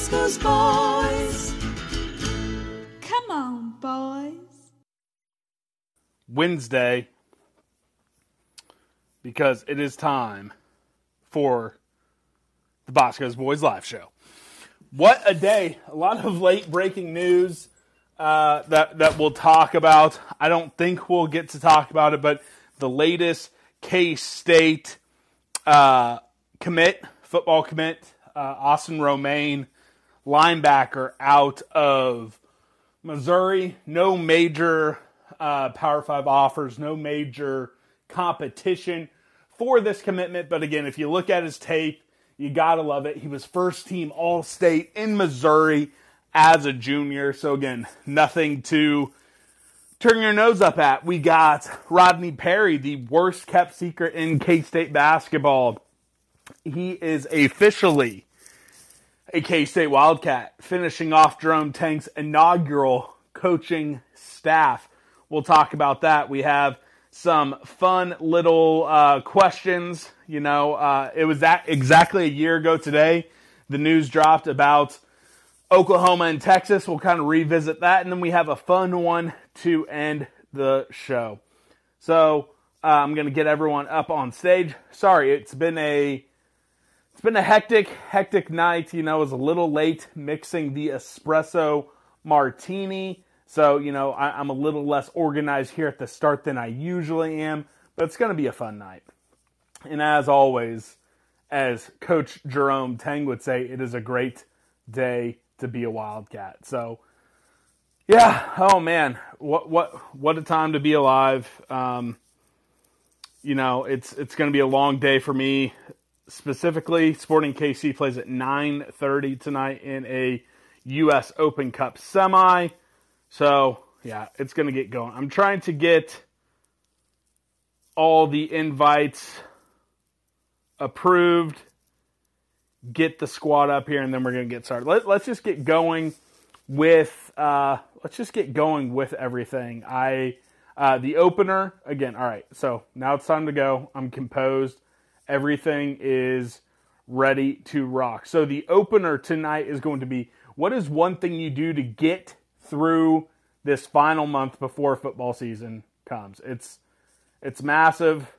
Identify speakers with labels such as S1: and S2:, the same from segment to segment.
S1: Bosco's boys. Come on, boys.
S2: Wednesday because it is time for the Bosco's Boys Live Show. What a day! A lot of late breaking news uh, that that we'll talk about. I don't think we'll get to talk about it, but the latest K State uh, commit, football commit, uh, Austin Romaine, linebacker out of Missouri. No major uh, Power Five offers, no major competition for this commitment. But again, if you look at his tape, you gotta love it. He was first team All State in Missouri as a junior. So again, nothing to turn your nose up at. We got Rodney Perry, the worst kept secret in K State basketball. He is officially a K State Wildcat, finishing off Jerome Tang's inaugural coaching staff. We'll talk about that. We have some fun little uh, questions. You know, uh, it was that exactly a year ago today. The news dropped about Oklahoma and Texas. We'll kind of revisit that, and then we have a fun one to end the show. So uh, I'm going to get everyone up on stage. Sorry, it's been a it's been a hectic, hectic night. You know, it was a little late mixing the espresso martini. So, you know, I, am a little less organized here at the start than I usually am, but it's going to be a fun night. And as always, as Coach Jerome Tang would say, it is a great day to be a Wildcat. So, yeah, oh man, what what what a time to be alive. Um, you know, it's it's going to be a long day for me. Specifically, Sporting KC plays at 9:30 tonight in a U.S. Open Cup semi. So, yeah, it's to get going. I'm trying to get all the invites approved, get the squad up here, and then we're to get started. Let, us just get going with uh, let's just get going with everything. I uh, the opener again. All right, so now it's time to go. I'm composed. Everything is ready to rock. So the opener tonight is going to be what is one thing you do to get through this final month before football season comes. It's it's massive.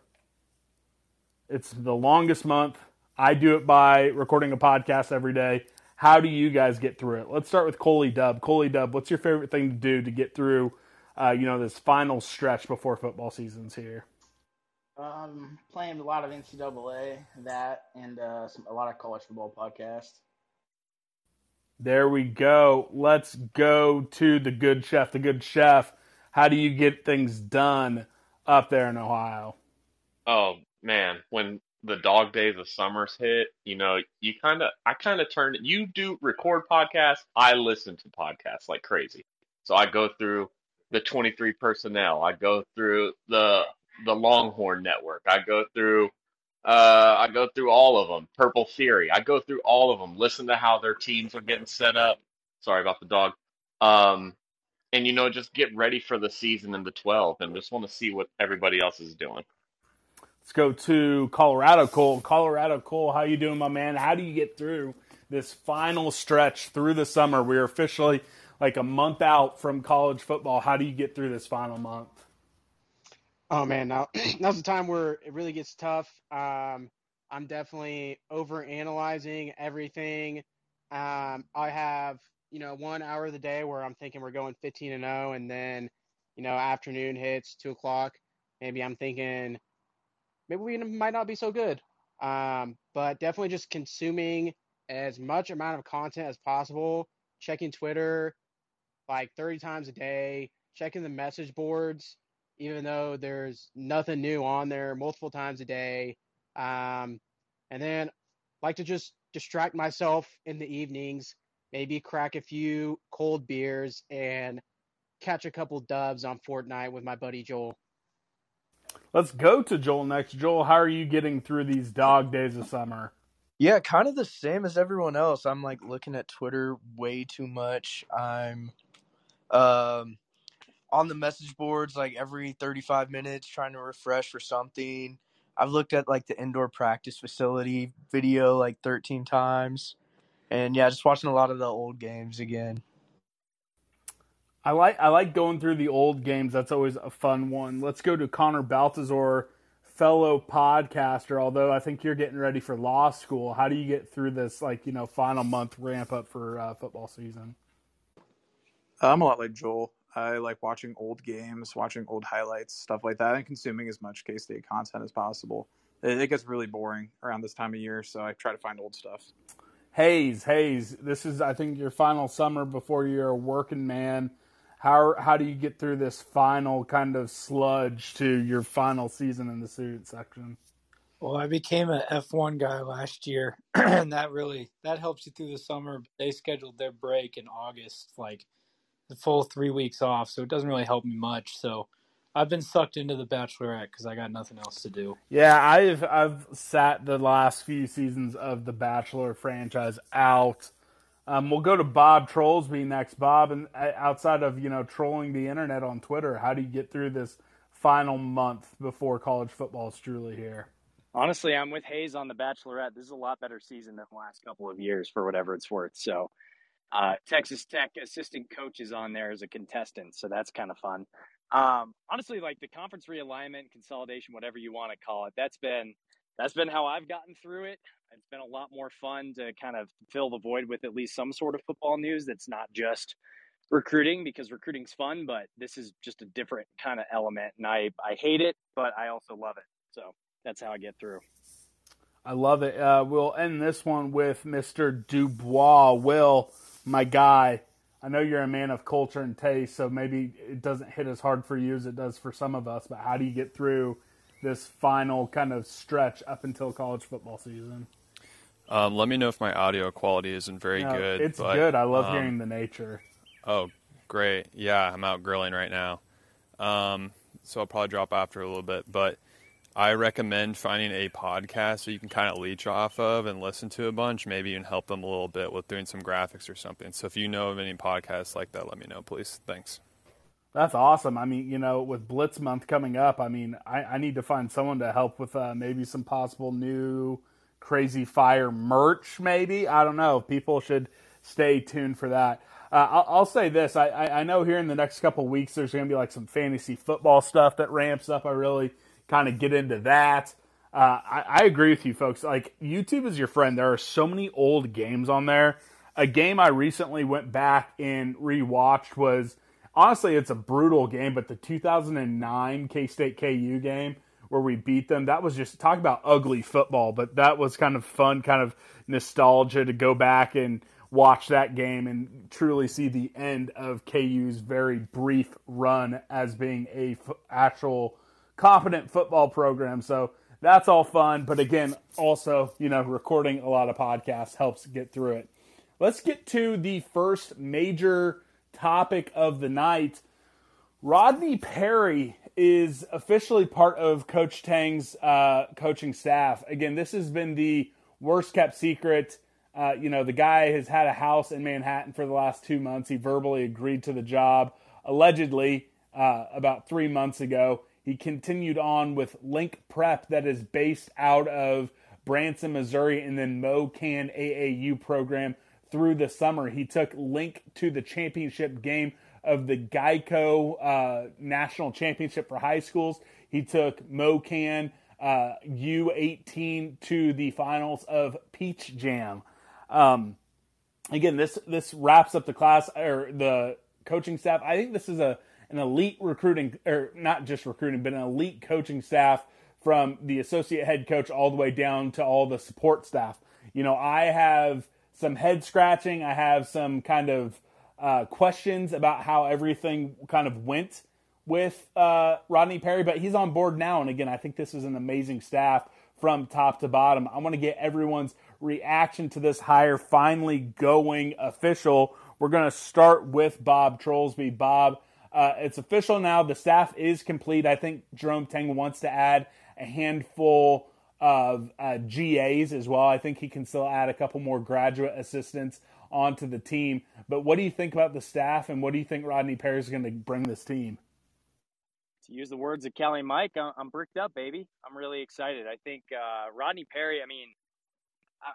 S2: It's the longest month. I do it by recording a podcast every day. How do you guys get through it? Let's start with Coley Dub. Coley Dub, what's your favorite thing to do to get through, uh, you know, this final stretch before football season's here?
S3: Um, playing a lot of NCAA, that, and uh, some, a lot of college football podcasts.
S2: There we go. Let's go to the good chef. The good chef. How do you get things done up there in Ohio?
S4: Oh man, when the dog days of summers hit, you know, you kind of, I kind of turn. You do record podcasts. I listen to podcasts like crazy. So I go through the 23 personnel. I go through the the Longhorn Network. I go through uh, I go through all of them. Purple Theory. I go through all of them. Listen to how their teams are getting set up. Sorry about the dog. Um, and you know, just get ready for the season in the 12, and just want to see what everybody else is doing.
S2: Let's go to Colorado. Cole, Colorado. Cole, how you doing, my man? How do you get through this final stretch through the summer? We're officially like a month out from college football. How do you get through this final month?
S5: Oh man, now now's the time where it really gets tough. Um, I'm definitely over analyzing everything. Um, I have you know one hour of the day where I'm thinking we're going 15 and 0, and then you know afternoon hits two o'clock. Maybe I'm thinking maybe we might not be so good. Um, but definitely just consuming as much amount of content as possible. Checking Twitter like 30 times a day. Checking the message boards even though there's nothing new on there multiple times a day. Um, and then like to just distract myself in the evenings, maybe crack a few cold beers and catch a couple dubs on Fortnite with my buddy Joel.
S2: Let's go to Joel next. Joel, how are you getting through these dog days of summer?
S6: Yeah, kind of the same as everyone else. I'm like looking at Twitter way too much. I'm um on the message boards like every 35 minutes trying to refresh for something. I've looked at like the indoor practice facility video like 13 times. And yeah, just watching a lot of the old games again.
S2: I like I like going through the old games. That's always a fun one. Let's go to Connor Baltazar, fellow podcaster. Although I think you're getting ready for law school, how do you get through this like you know final month ramp up for uh, football season?
S7: I'm a lot like Joel. I like watching old games, watching old highlights, stuff like that, and consuming as much K State content as possible. It, it gets really boring around this time of year, so I try to find old stuff.
S2: Hayes, Hayes, this is I think your final summer before you're a working man how how do you get through this final kind of sludge to your final season in the student section?
S8: Well, I became a F1 guy last year, and that really that helps you through the summer. They scheduled their break in August, like the full three weeks off, so it doesn't really help me much. So I've been sucked into the Bachelorette because I got nothing else to do.
S2: Yeah, I've I've sat the last few seasons of the Bachelor franchise out um, we'll go to Bob Trollsby next. Bob, and uh, outside of you know trolling the internet on Twitter, how do you get through this final month before college football is truly here?
S9: Honestly, I'm with Hayes on the Bachelorette. This is a lot better season than the last couple of years, for whatever it's worth. So, uh, Texas Tech assistant coaches on there as a contestant, so that's kind of fun. Um, honestly, like the conference realignment, consolidation, whatever you want to call it, that's been that's been how I've gotten through it. It's been a lot more fun to kind of fill the void with at least some sort of football news that's not just recruiting because recruiting's fun, but this is just a different kind of element. And I, I hate it, but I also love it. So that's how I get through.
S2: I love it. Uh, we'll end this one with Mr. Dubois. Will, my guy, I know you're a man of culture and taste, so maybe it doesn't hit as hard for you as it does for some of us, but how do you get through this final kind of stretch up until college football season?
S10: Um, let me know if my audio quality isn't very no, good.
S2: It's
S10: but,
S2: good. I love
S10: um,
S2: hearing the nature.
S10: Oh, great. Yeah, I'm out grilling right now. Um, so I'll probably drop after a little bit. But I recommend finding a podcast that you can kind of leech off of and listen to a bunch. Maybe even help them a little bit with doing some graphics or something. So if you know of any podcasts like that, let me know, please. Thanks.
S2: That's awesome. I mean, you know, with Blitz Month coming up, I mean, I, I need to find someone to help with uh, maybe some possible new Crazy Fire merch, maybe. I don't know. People should stay tuned for that. Uh, I'll, I'll, say this: I, I, I, know here in the next couple weeks there's going to be like some fantasy football stuff that ramps up. I really kind of get into that. Uh, I, I agree with you, folks. Like YouTube is your friend. There are so many old games on there. A game I recently went back and rewatched was honestly it's a brutal game, but the 2009 K State KU game where we beat them. That was just talk about ugly football, but that was kind of fun, kind of nostalgia to go back and watch that game and truly see the end of KU's very brief run as being a f- actual competent football program. So that's all fun, but again, also, you know, recording a lot of podcasts helps get through it. Let's get to the first major topic of the night. Rodney Perry is officially part of Coach Tang's uh, coaching staff. Again, this has been the worst kept secret. Uh, you know, the guy has had a house in Manhattan for the last two months. He verbally agreed to the job. Allegedly, uh, about three months ago, he continued on with Link Prep, that is based out of Branson, Missouri, and then MoKan AAU program through the summer. He took Link to the championship game of the Geico uh, National Championship for high schools. He took MoKan uh, U18 to the finals of Peach Jam. Um, again, this this wraps up the class or the coaching staff. I think this is a an elite recruiting or not just recruiting, but an elite coaching staff from the associate head coach all the way down to all the support staff. You know, I have some head scratching. I have some kind of uh, questions about how everything kind of went with uh, Rodney Perry, but he's on board now. And again, I think this is an amazing staff from top to bottom. I want to get everyone's reaction to this hire finally going official. We're going to start with Bob Trollsby. Bob, uh, it's official now. The staff is complete. I think Jerome Tang wants to add a handful of uh, GAs as well. I think he can still add a couple more graduate assistants onto the team. But what do you think about the staff, and what do you think Rodney Perry is going to bring this team?
S9: To use the words of Kelly Mike, I'm bricked up, baby. I'm really excited. I think uh, Rodney Perry. I mean,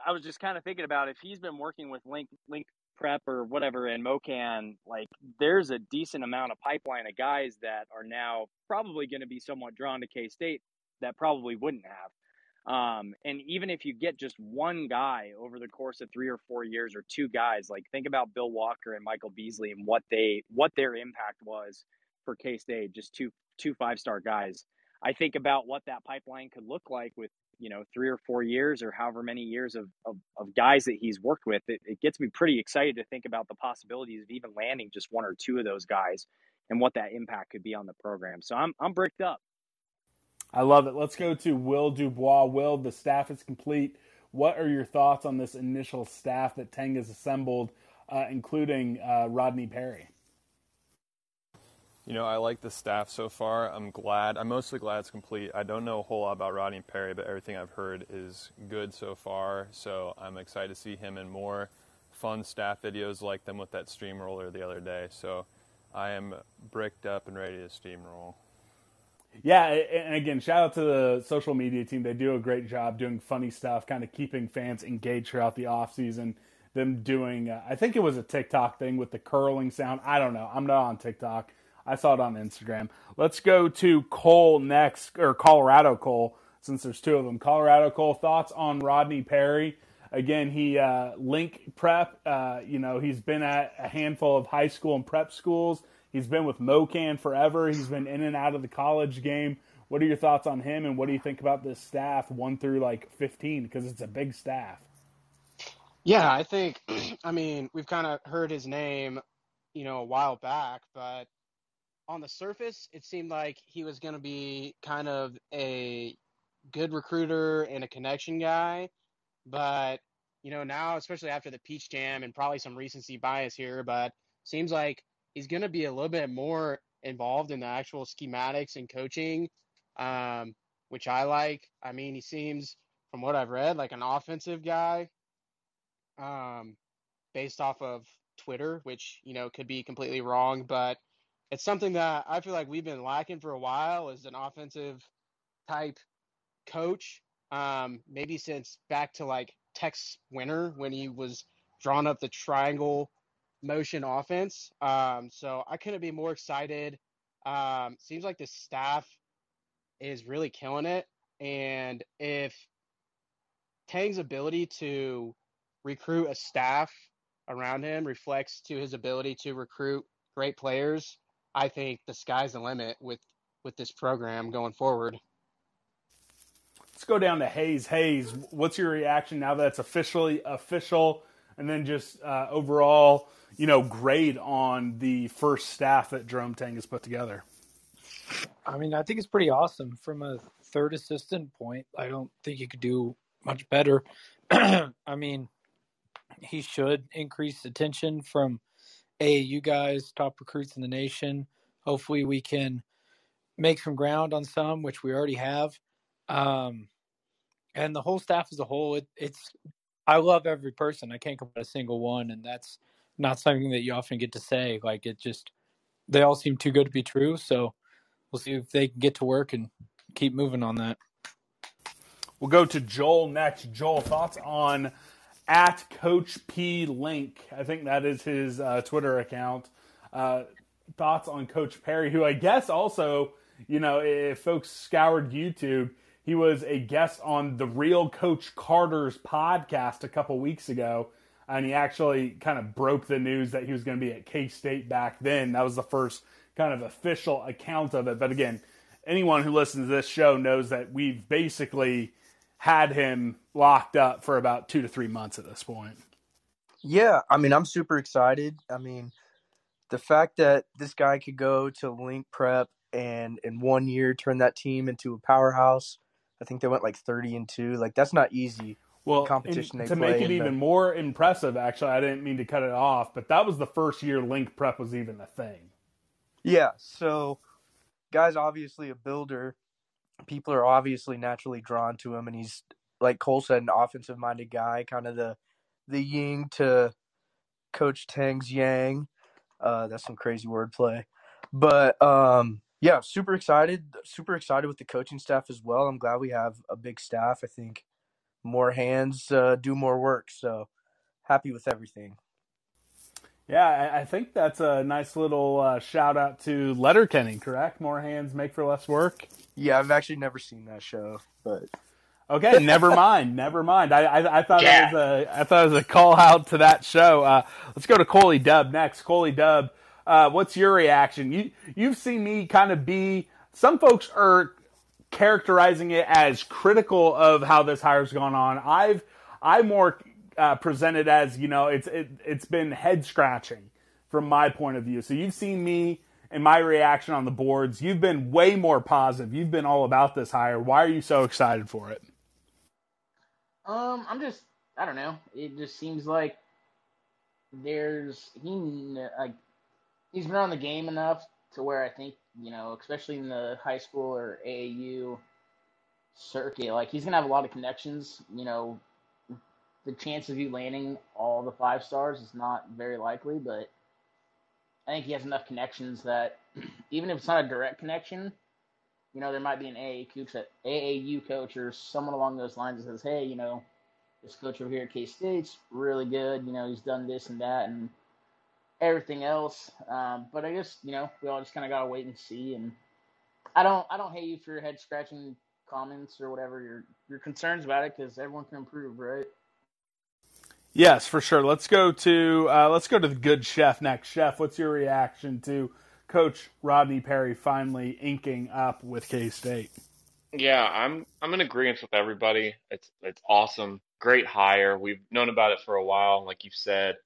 S9: I, was just kind of thinking about if he's been working with Link Link Prep or whatever in MoKan, like there's a decent amount of pipeline of guys that are now probably going to be somewhat drawn to K State that probably wouldn't have. Um, and even if you get just one guy over the course of three or four years, or two guys, like think about Bill Walker and Michael Beasley and what they what their impact was for K State, just two two five star guys. I think about what that pipeline could look like with you know three or four years or however many years of, of, of guys that he's worked with it, it gets me pretty excited to think about the possibilities of even landing just one or two of those guys and what that impact could be on the program so i'm, I'm bricked up
S2: I love it. Let's go to Will Dubois. Will, the staff is complete. What are your thoughts on this initial staff that Tang has assembled, uh, including uh, Rodney Perry?
S10: You know, I like the staff so far. I'm glad. I'm mostly glad it's complete. I don't know a whole lot about Rodney Perry, but everything I've heard is good so far. So I'm excited to see him in more fun staff videos like them with that steamroller the other day. So I am bricked up and ready to steamroll.
S2: Yeah, and again, shout out to the social media team. They do a great job doing funny stuff, kind of keeping fans engaged throughout the off season. Them doing, uh, I think it was a TikTok thing with the curling sound. I don't know. I'm not on TikTok. I saw it on Instagram. Let's go to Cole next, or Colorado Cole, since there's two of them. Colorado Cole, thoughts on Rodney Perry? Again, he uh, link prep. Uh, you know, he's been at a handful of high school and prep schools. He's been with MoKan forever. He's been in and out of the college game. What are your thoughts on him, and what do you think about this staff, one through like fifteen, because it's a big staff?
S5: Yeah, I think. I mean, we've kind of heard his name, you know, a while back, but on the surface, it seemed like he was going to be kind of a good recruiter and a connection guy. But, you know, now, especially after the Peach Jam and probably some recency bias here, but seems like he's going to be a little bit more involved in the actual schematics and coaching, um, which I like. I mean, he seems, from what I've read, like an offensive guy, um, based off of Twitter, which you know could be completely wrong, but it's something that I feel like we've been lacking for a while as an offensive type coach. Um, maybe since back to like Tex Winter when he was drawing up the triangle motion offense. Um, so I couldn't be more excited. Um, seems like the staff is really killing it. And if Tang's ability to recruit a staff around him reflects to his ability to recruit great players, I think the sky's the limit with with this program going forward.
S2: Let's go down to Hayes. Hayes, what's your reaction now that it's officially official? And then just uh, overall, you know, grade on the first staff that Jerome Tang has put together?
S8: I mean, I think it's pretty awesome from a third assistant point. I don't think you could do much better. I mean, he should increase attention from AAU guys, top recruits in the nation. Hopefully, we can make some ground on some, which we already have. Um, and the whole staff as a whole, it, it's I love every person. I can't come a single one, and that's not something that you often get to say. Like it just they all seem too good to be true. So we'll see if they can get to work and keep moving on that.
S2: We'll go to Joel next. Joel, thoughts on at Coach P Link? I think that is his uh, Twitter account. Uh, thoughts on Coach Perry, who I guess also, you know, if folks scoured YouTube, he was a guest on the Real Coach Carter's podcast a couple weeks ago and he actually kind of broke the news that he was going to be at K State back then. That was the first kind of official account of it. But again, anyone who listens to this show knows that we've basically had him locked up for about two to three months at this point.
S6: Yeah, I mean, I'm super excited. I mean, the fact that this guy could go to Link Prep and in one year turn that team into a powerhouse. I think they went like 30 and 2. Like that's not easy
S2: well,
S6: competition they
S2: to make it
S6: in the-
S2: even more impressive, actually, I didn't mean to cut it off, but that was the first year link prep was even a thing.
S6: Yeah, so guy's obviously a builder. People are obviously naturally drawn to him, and he's like Cole said, an offensive minded guy, kind of the the yin to Coach Tang's yang. Uh, that's some crazy wordplay, but um, yeah, super excited, super excited with the coaching staff as well. I'm glad we have a big staff. I think more hands uh, do more work, so happy with everything.
S2: Yeah, I, I think that's a nice little uh, shout out to Letterkenny, correct? More hands make for less work.
S6: Yeah, I've actually never seen that show, but
S2: Okay, never mind, never mind. I, I, I thought it was a I thought it was a call out to that show. Uh, let's go to Coley Dub next. Coley Dub, uh, what's your reaction? You you've seen me kind of be. Some folks are characterizing it as critical of how this hire's gone on. I've I more uh, presented as you know it's it, it's been head scratching from my point of view. So you've seen me and my reaction on the boards. You've been way more positive. You've been all about this hire. Why are you so excited for it?
S3: Um, I'm just, I don't know. It just seems like there's he like he's been on the game enough to where I think you know, especially in the high school or AAU circuit, like he's gonna have a lot of connections. You know, the chance of you landing all the five stars is not very likely, but I think he has enough connections that even if it's not a direct connection, you know, there might be an AA coach, AAU coach or someone along those lines that says, hey, you know, this coach over here at K State's really good. You know, he's done this and that and everything else. Um, but I guess you know we all just kind of gotta wait and see. And I don't, I don't hate you for your head scratching comments or whatever your your concerns about it because everyone can improve, right?
S2: Yes, for sure. Let's go to uh, let's go to the good chef next. Chef, what's your reaction to Coach Rodney Perry finally inking up with K State?
S4: Yeah, I'm I'm in agreement with everybody. It's it's awesome. Great hire. We've known about it for a while, like you said.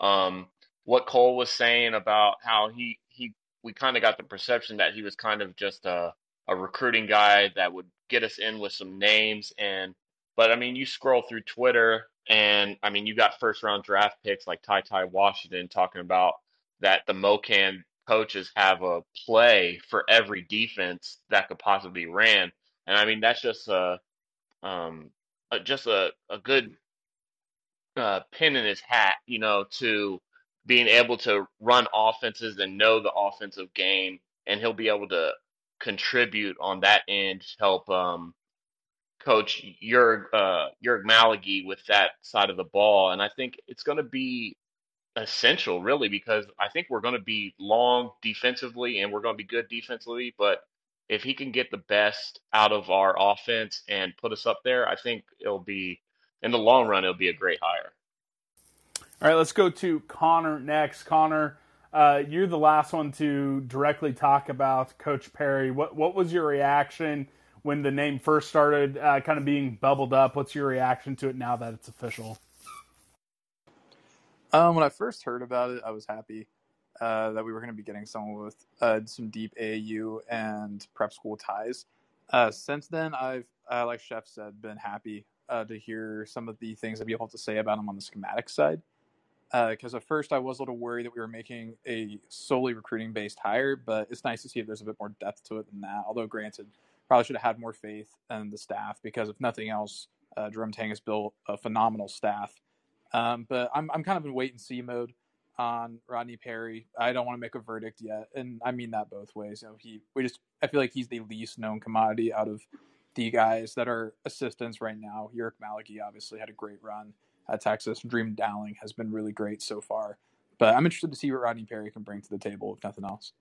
S4: Um, what Cole was saying about how he he we kind of got the perception that he was kind of just a a recruiting guy that would get us in with some names and but I mean you scroll through Twitter and I mean you got first round draft picks like Ty Ty Washington talking about that the MoKan coaches have a play for every defense that could possibly be ran. And I mean that's just a um a, just a, a good uh, pin in his hat, you know, to being able to run offenses and know the offensive game, and he'll be able to contribute on that end, help um, coach Jurg uh, Jurg Maligi with that side of the ball, and I think it's going to be essential, really, because I think we're going to be long defensively and we're going to be good defensively, but if he can get the best out of our offense and put us up there, I think it'll be in the long run it'll be a great hire.
S2: All right, let's go to Connor next. Connor, uh, you're the last one to directly talk about Coach Perry. What what was your reaction when the name first started uh, kind of being bubbled up? What's your reaction to it now that it's official?
S7: Um, when I first heard about it, I was happy uh, that we were going to be getting someone with uh, some deep AAU and prep school ties. Uh, since then, I've, uh, like Chef said, been happy uh, to hear some of the things that people have to say about him on the schematic side. Because at first, I was a little worried that we were making a solely recruiting based hire, but it's nice to see if there's a bit more depth to it than that. Although, granted, probably should have had more faith in the staff because if nothing else, uh, Jerome Tang has built a phenomenal staff. Um, but I'm I'm kind of in wait and see mode on Rodney Perry. I don't want to make a verdict yet, and I mean that both ways. You know, he we just I feel like he's the least known commodity out of the guys that are assistants right now. Jurg Maligi obviously had a great run at Texas. Jareem Dowling has been really great so far. But I'm interested to see what Rodney Perry can bring to the table, if nothing else.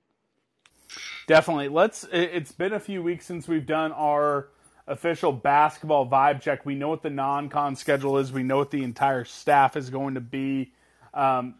S2: Definitely. Let's. It's been a few weeks since we've done our official basketball vibe check. We know what the non-con schedule is. We know what the entire staff is going to be. Um,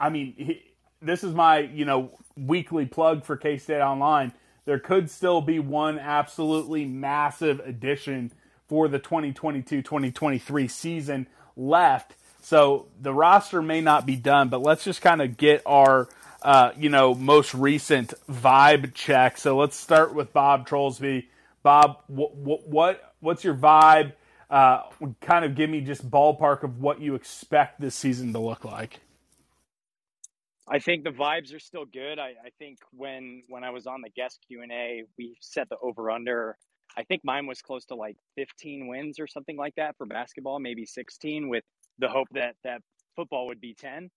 S2: I mean, he, this is my you know weekly plug for K State Online. There could still be one absolutely massive addition for the 2022-2023 season left. So the roster may not be done, but let's just kind of get our uh, you know most recent vibe check. So let's start with Bob Trollsby. Bob, what, what what's your vibe? uh, kind of give me just ballpark of what you expect this season to look like.
S9: I think the vibes are still good. I, I think when when I was on the guest Q and A, we set the over under. I think mine was close to like 15 wins or something like that for basketball, maybe 16, with the hope that that football would be 10,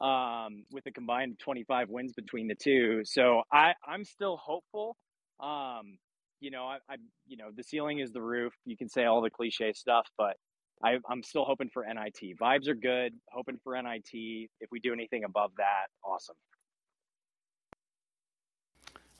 S9: um, with a combined 25 wins between the two. So I I'm still hopeful. Um, you know, I, I you know the ceiling is the roof. You can say all the cliche stuff, but I, I'm still hoping for NIT. Vibes are good. Hoping for NIT. If we do anything above that, awesome.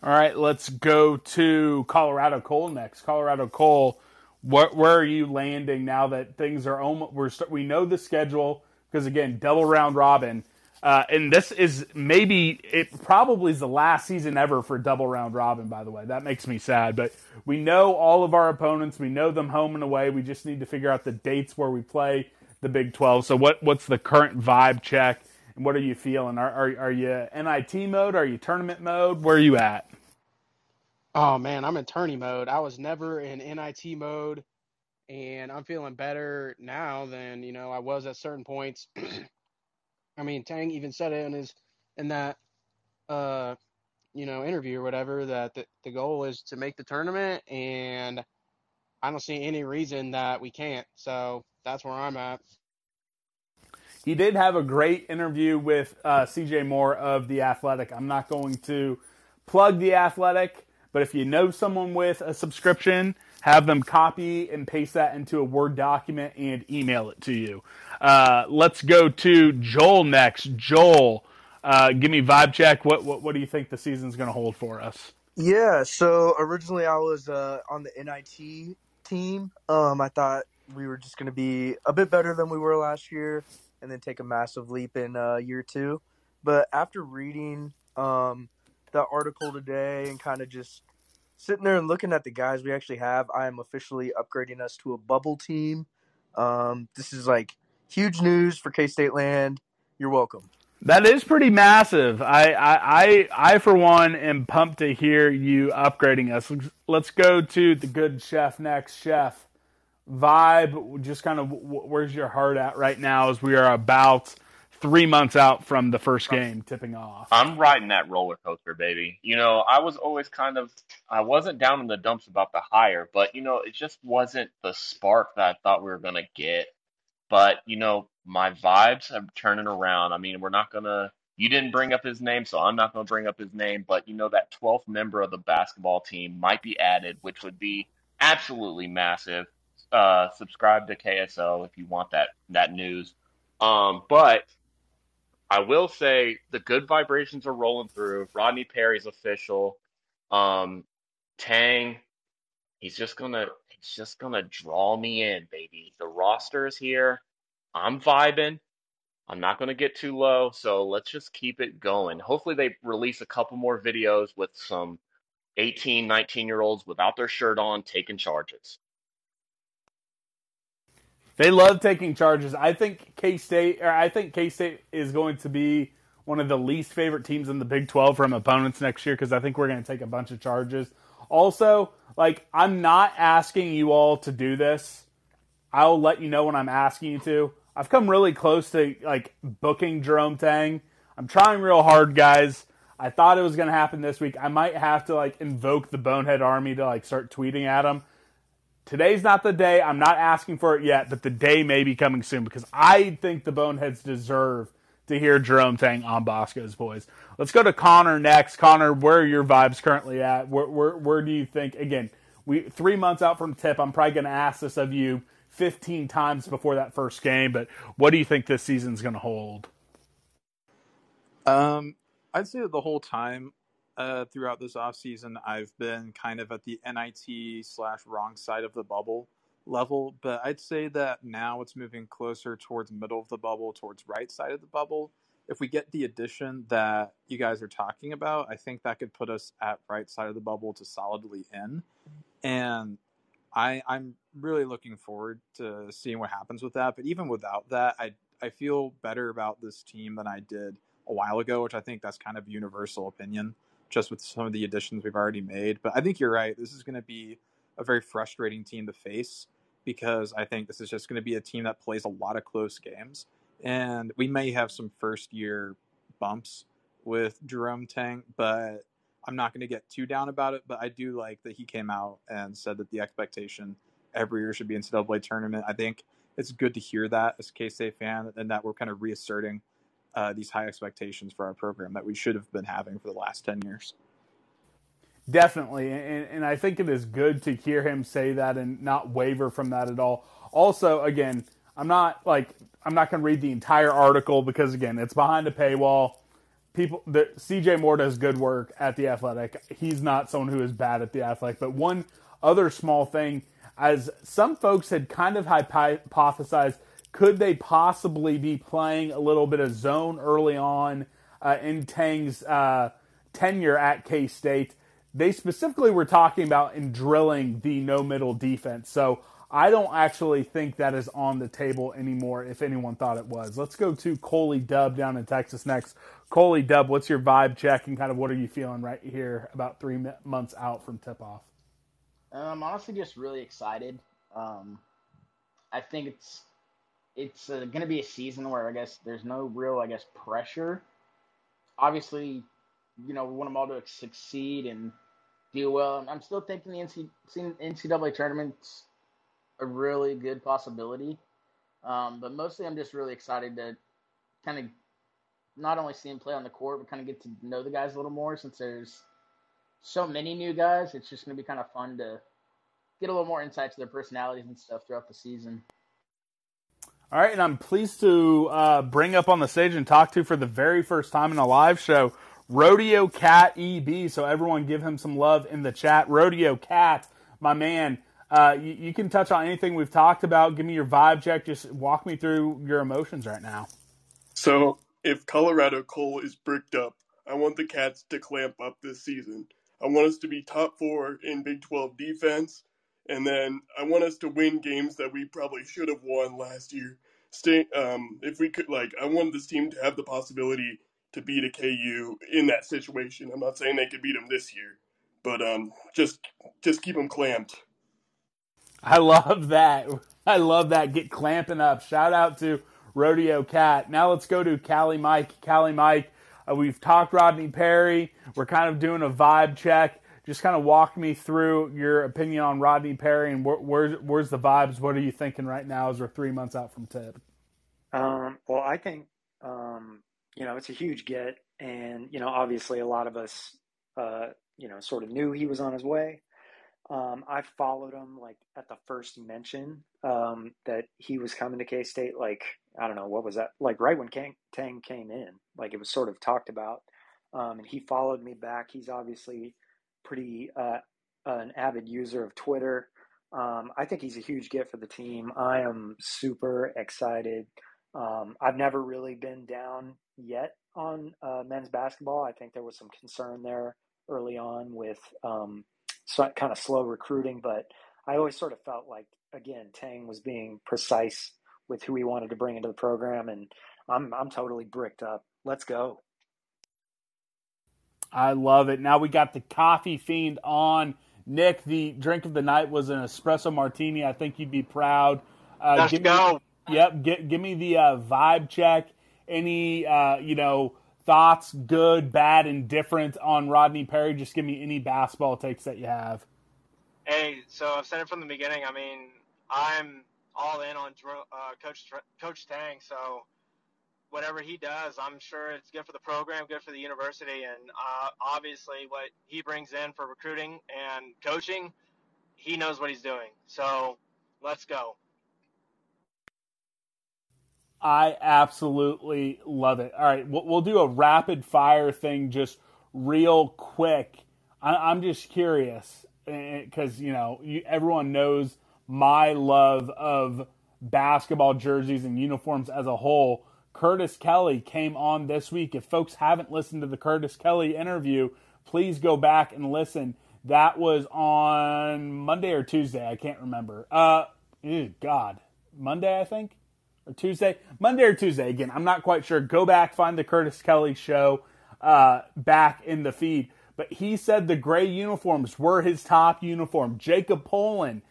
S2: All right, let's go to Colorado Cole next. Colorado Cole, where, where are you landing now that things are almost? We're we know the schedule because again, double round robin. Uh, and this is maybe it probably is the last season ever for double round robin. By the way, that makes me sad. But we know all of our opponents. We know them home and away. We just need to figure out the dates where we play the Big Twelve. So what what's the current vibe check? And what are you feeling? Are are, are you NIT mode? Are you tournament mode? Where are you at?
S5: Oh man, I'm in tourney mode. I was never in NIT mode, and I'm feeling better now than you know I was at certain points. I mean, Tang even said it in his in that uh you know interview or whatever that the, the goal is to make the tournament, and I don't see any reason that we can't. So that's where I'm at.
S2: He did have a great interview with uh, CJ Moore of The Athletic. I'm not going to plug The Athletic, but if you know someone with a subscription, have them copy and paste that into a Word document and email it to you. Uh, let's go to Joel next. Joel, uh, give me vibe check. What, what, what do you think the season's going to hold for us?
S6: Yeah, so originally I was uh, on the NIT team. Um, I thought we were just going to be a bit better than we were last year and then take a massive leap in uh, year two. But after reading um, the article today and kind of just sitting there and looking at the guys we actually have, I am officially upgrading us to a bubble team. Um, this is like huge news for K State land. You're welcome.
S2: That is pretty massive. I, I, I, I, for one, am pumped to hear you upgrading us. Let's go to the good chef next. Chef, vibe, just kind of where's your heart at right now as we are about three months out from the first game tipping off?
S4: I'm riding that roller coaster, baby. You know, I was always kind of, I wasn't down in the dumps about the hire, but, you know, it just wasn't the spark that I thought we were going to get. But, you know, my vibes are turning around. I mean, we're not going to, you didn't bring up his name, so I'm not going to bring up his name. But, you know, that 12th member of the basketball team might be added, which would be absolutely massive. Uh, subscribe to KSO if you want that, that news. Um, but I will say the good vibrations are rolling through. Rodney Perry's official. Um, Tang, he's just gonna he's just gonna draw me in, baby. The roster is here. I'm vibing. I'm not to get too low, so let's just keep it going. Hopefully, they release a couple more videos with some 18, 19 year olds without their shirt on taking charges.
S2: They love taking charges. I think K State, or I think K State is going to be one of the least favorite teams in the Big 12 from opponents next year because I think we're going to take a bunch of charges. Also, like, I'm not asking you all to do this. I'll let you know when I'm asking you to. I've come really close to like booking Jerome Tang. I'm trying real hard, guys. I thought it was going to happen this week. I might have to like invoke the Bonehead Army to like start tweeting at him. Today's not the day. I'm not asking for it yet, but the day may be coming soon because I think the Boneheads deserve to hear Jerome Tang on Bosco's boys. Let's go to Connor next. Connor, where are your vibes currently at? Where where, where do you think? Again, we three months out from tip. I'm probably going to ask this of you 15 times before that first game, but what do you think this season's going to hold?
S7: Um, I'd say the whole time uh, throughout this off season, I've been kind of at the NIT slash wrong side of the bubble level, but I'd say that now it's moving closer towards middle of the bubble, towards right side of the bubble. If we get the addition that you guys are talking about, I think that could put us at right side of the bubble to solidly in. And I, I'm really looking forward to seeing what happens with that. But even without that, I I feel better about this team than I did a while ago, which I think that's kind of universal opinion, just with some of the additions we've already made. But I think you're right. This is going to be a very frustrating team to face because I think this is just going to be a team that plays a lot of close games, and we may have some first year bumps with Jerome Tang, but I'm not going to get too down about it. But I do like that he came out and said that the expectation every year should be NCAA tournament. I think it's good to hear that as a K State fan, and that we're kind of reasserting uh, these high expectations for our program that we should have been having for the last ten years.
S2: Definitely, and, and I think it is good to hear him say that and not waver from that at all. Also, again, I'm not like I'm not going to read the entire article because again, it's behind a paywall. People, the CJ Moore does good work at the Athletic. He's not someone who is bad at the Athletic. But one other small thing, as some folks had kind of hypothesized, could they possibly be playing a little bit of zone early on uh, in Tang's uh, tenure at K State? they specifically were talking about in drilling the no middle defense. So I don't actually think that is on the table anymore. If anyone thought it was, let's go to Coley Dub down in Texas next. Coley Dub, what's your vibe check and kind of what are you feeling right here about three months out from tip off?
S3: I'm honestly just really excited. Um, I think it's it's uh, going to be a season where I guess there's no real I guess pressure. Obviously, you know, we want them all to succeed and do well. I'm still thinking the NCAA tournament's a really good possibility. Um, but mostly, I'm just really excited to kind of not only see him play on the court, but kind of get to know the guys a little more since there's so many new guys. It's just going to be kind of fun to get a little more insight to their personalities and stuff throughout the season.
S2: All right, and I'm pleased to uh, bring up on the stage and talk to for the very first time in a live show Rodeo Cat EB. So everyone give him some love in the chat. Rodeo Cat, my man. Uh, you, you, can touch on anything we've talked about. Give me your vibe check. Just walk me through your emotions right now.
S11: So, if Colorado Cole is bricked up, I want the Cats to clamp up this season. I want us to be top four in Big 12 defense, and then I want us to win games that we probably should have won last year. Stay, um, if we could, like, I want this team to have the possibility to beat a KU in that situation. I'm not saying they could beat them this year, but um, just just keep them clamped.
S2: I love that. I love that. Get clamping up. Shout out to Rodeo Cat. Now let's go to Cali Mike. Cali Mike. Uh, we've talked Rodney Perry. We're kind of doing a vibe check. Just kind of walk me through your opinion on Rodney Perry and where, where's where's the vibes? What are you thinking right now as we're three months out from tip?
S8: Um, well, I think um, you know, it's a huge get. And, you know, obviously a lot of us, uh, you know, sort of knew he was on his way. Um, I followed him like at the first mention um, that he was coming to K State. Like, I don't know, what was that? Like, right when Kang, Tang came in, like it was sort of talked about. Um, and he followed me back. He's obviously pretty uh, an avid user of Twitter. Um, I think he's a huge get for the team. I am super excited. Um, I've never really been down yet on uh, men's basketball. I think there was some concern there early on with um, so, kind of slow recruiting, but I always sort of felt like again Tang was being precise with who he wanted to bring into the program, and I'm I'm totally bricked up. Let's go.
S2: I love it. Now we got the coffee fiend on. Nick, the drink of the night was an espresso martini. I think you'd be proud.
S9: Uh, Let's go.
S2: Me, yep. Get, give me the uh, vibe check any uh, you know thoughts, good, bad, and different on Rodney Perry? Just give me any basketball takes that you have.
S12: Hey, so I've said it from the beginning. I mean, I'm all in on uh, Coach Coach Tang. So whatever he does, I'm sure it's good for the program, good for the university, and uh, obviously what he brings in for recruiting and coaching, he knows what he's doing. So let's go.
S2: I absolutely love it. All right, we'll, do a rapid fire thing just real quick. I, am just curious because, you know, you, everyone knows my love of basketball jerseys and uniforms as a whole. Curtis Kelly came on this week. If folks haven't listened to the Curtis Kelly interview, please go back and listen. That was on Monday or Tuesday. I can't remember. Uh, God, Monday, I think or Tuesday, Monday or Tuesday. Again, I'm not quite sure. Go back, find the Curtis Kelly show uh, back in the feed. But he said the gray uniforms were his top uniform. Jacob Pullen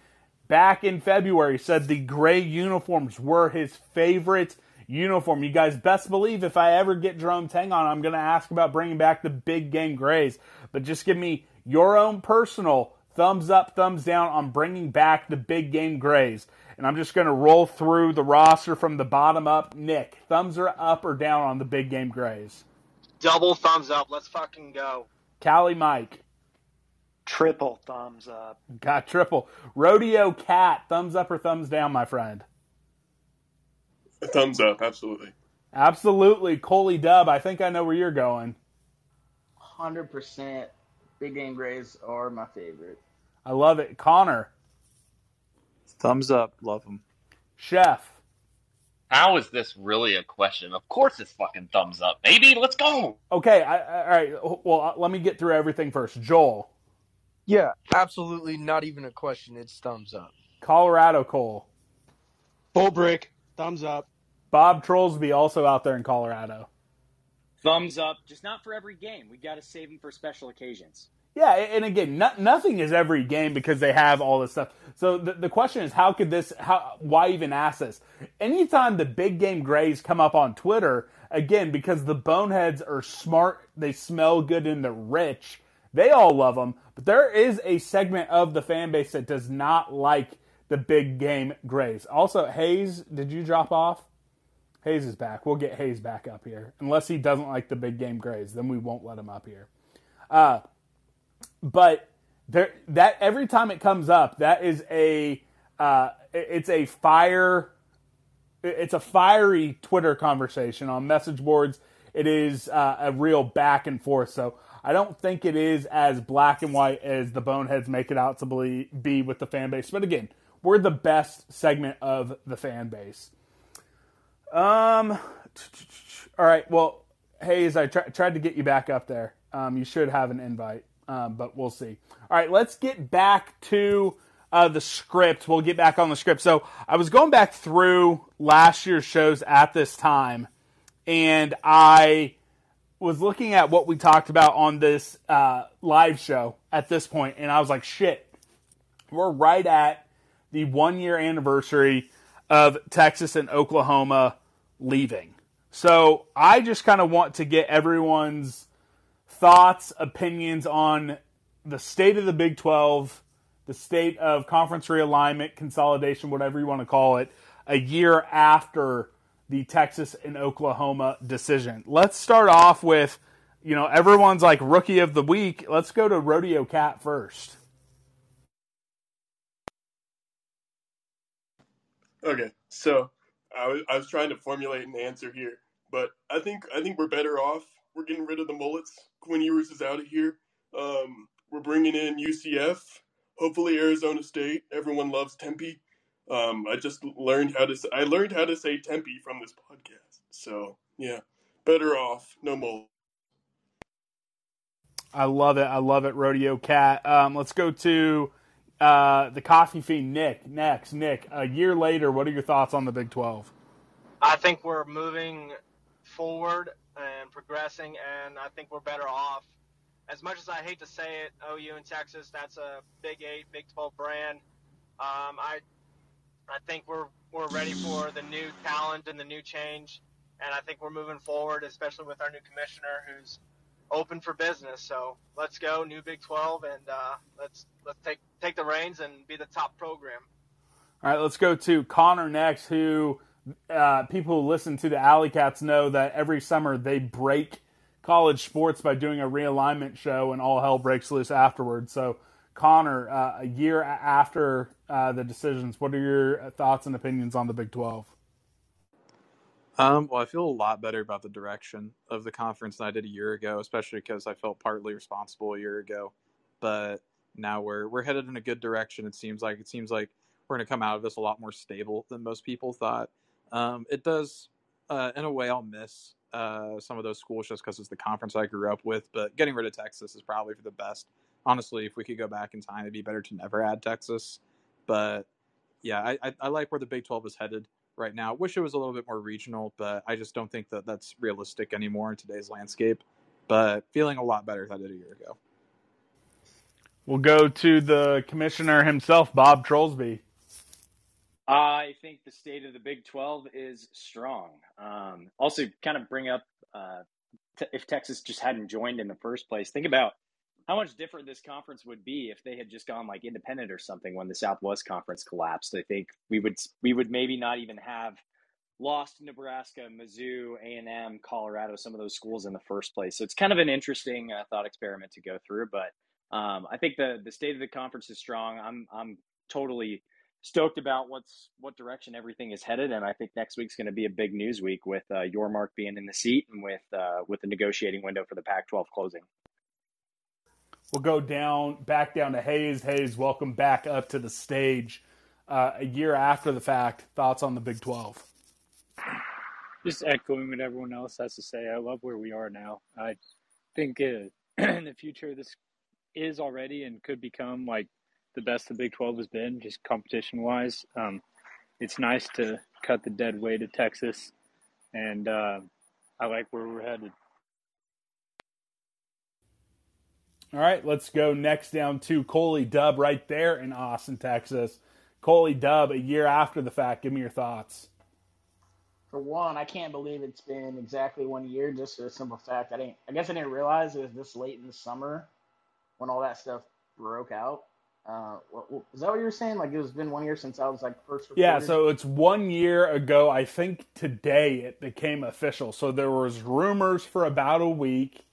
S2: back in February said the gray uniforms were his favorite uniform. You guys best believe if I ever get Jerome Tang on, I'm going to ask about bringing back the big game grays. But just give me your own personal thumbs up, thumbs down on bringing back the big game grays. And I'm just going to roll through the roster from the bottom up. Nick, thumbs are up or down on the big game grays?
S12: Double thumbs up. Let's fucking go.
S2: Callie Mike.
S13: Triple thumbs up.
S2: Got triple. Rodeo Cat, thumbs up or thumbs down, my friend?
S11: A thumbs up, absolutely.
S2: Absolutely. Coley Dub, I think I know where you're going.
S3: 100% Big Game Grays are my favorite.
S2: I love it. Connor.
S7: Thumbs up. Love them.
S2: Chef.
S4: How is this really a question? Of course it's fucking thumbs up, baby. Let's go.
S2: Okay, I, I, all right. Well, uh, let me get through everything first. Joel.
S6: Yeah, absolutely not even a question. It's thumbs up.
S2: Colorado Cole.
S5: Full brick. Thumbs up.
S2: Bob Trollsby also out there in Colorado.
S9: Thumbs up. Just not for every game. We got to save them for special occasions.
S2: Yeah, and again, no, nothing is every game because they have all this stuff. So the, the question is, how could this? How? Why even ask this? Anytime the big game grays come up on Twitter, again, because the boneheads are smart, they smell good, and they're rich. They all love them, but there is a segment of the fan base that does not like the big game grays. Also, Hayes, did you drop off? Hayes is back. We'll get Hayes back up here, unless he doesn't like the big game grays. Then we won't let him up here. Uh, but there that every time it comes up, that is a uh, it's a fire it's a fiery Twitter conversation on message boards. It is uh, a real back and forth. So I don't think it is as black and white as the boneheads make it out to be, be with the fan base. But again, we're the best segment of the fan base. Um, all right. Well, Hayes, I tr- tried to get you back up there. Um, you should have an invite um, but we'll see. All right, let's get back to uh, the script. We'll get back on the script. So I was going back through last year's shows at this time, and I was looking at what we talked about on this uh, live show at this point, and I was like, shit, we're right at the one year anniversary of Texas and Oklahoma leaving. So I just kind of want to get everyone's thoughts, opinions on the state of the Big 12, the state of conference realignment, consolidation, whatever you want to call it, a year after the Texas and Oklahoma decision. Let's start off with, you know, everyone's like rookie of the week. Let's go to Rodeo Cat first.
S11: Okay, so I was, I was trying to formulate an answer here, but I think I think we're better off. We're getting rid of the mullets. Quinn Ewers is out of here. Um, we're bringing in UCF. Hopefully Arizona State. Everyone loves Tempe. Um, I just learned how to say, I learned how to say Tempe from this podcast. So yeah, better off. No more.
S2: I love it. I love it, Rodeo Cat. Um, let's go to uh, the coffee fiend, Nick. Next, Nick. A year later, what are your thoughts on the Big Twelve?
S12: I think we're moving forward and progressing, and I think we're better off. As much as I hate to say it, OU in Texas, that's a Big Eight, Big Twelve brand. Um, I I think we're we're ready for the new talent and the new change, and I think we're moving forward, especially with our new commissioner who's open for business. So let's go, new Big Twelve, and uh, let's let's take take the reins and be the top program.
S2: All right, let's go to Connor next, who uh, people who listen to the Alley Cats know that every summer they break college sports by doing a realignment show, and all hell breaks loose afterwards. So, Connor, uh, a year after uh, the decisions, what are your thoughts and opinions on the Big Twelve?
S7: Um, well, I feel a lot better about the direction of the conference than I did a year ago, especially because I felt partly responsible a year ago. But now we're we're headed in a good direction. It seems like it seems like we're going to come out of this a lot more stable than most people thought. Um, it does, uh, in a way, I'll miss uh, some of those schools just because it's the conference I grew up with. But getting rid of Texas is probably for the best. Honestly, if we could go back in time, it'd be better to never add Texas. But yeah, I, I, I like where the Big 12 is headed right now. Wish it was a little bit more regional, but I just don't think that that's realistic anymore in today's landscape. But feeling a lot better than I did a year ago.
S2: We'll go to the commissioner himself, Bob Trollsby.
S9: I think the state of the Big 12 is strong. Um, also, kind of bring up uh, t- if Texas just hadn't joined in the first place, think about how much different this conference would be if they had just gone like independent or something when the Southwest Conference collapsed. I think we would we would maybe not even have lost Nebraska, Mizzou, A and M, Colorado, some of those schools in the first place. So it's kind of an interesting uh, thought experiment to go through. But um, I think the the state of the conference is strong. I'm I'm totally stoked about what's what direction everything is headed, and I think next week's going to be a big news week with uh, Yormark being in the seat and with uh, with the negotiating window for the Pac-12 closing.
S2: We'll go down back down to Hayes. Hayes, welcome back up to the stage. Uh, a year after the fact, thoughts on the Big 12?
S8: Just echoing what everyone else has to say. I love where we are now. I think uh, in the future, this is already and could become like the best the Big 12 has been, just competition wise. Um, it's nice to cut the dead weight of Texas, and uh, I like where we're headed.
S2: All right, let's go next down to Coley Dub right there in Austin, Texas. Coley Dub, a year after the fact, give me your thoughts.
S3: For one, I can't believe it's been exactly one year. Just for the simple fact, I didn't. I guess I didn't realize it was this late in the summer when all that stuff broke out. Uh, what, what, is that what you were saying? Like it was been one year since I was like first. Recorded?
S2: Yeah, so it's one year ago. I think today it became official. So there was rumors for about a week,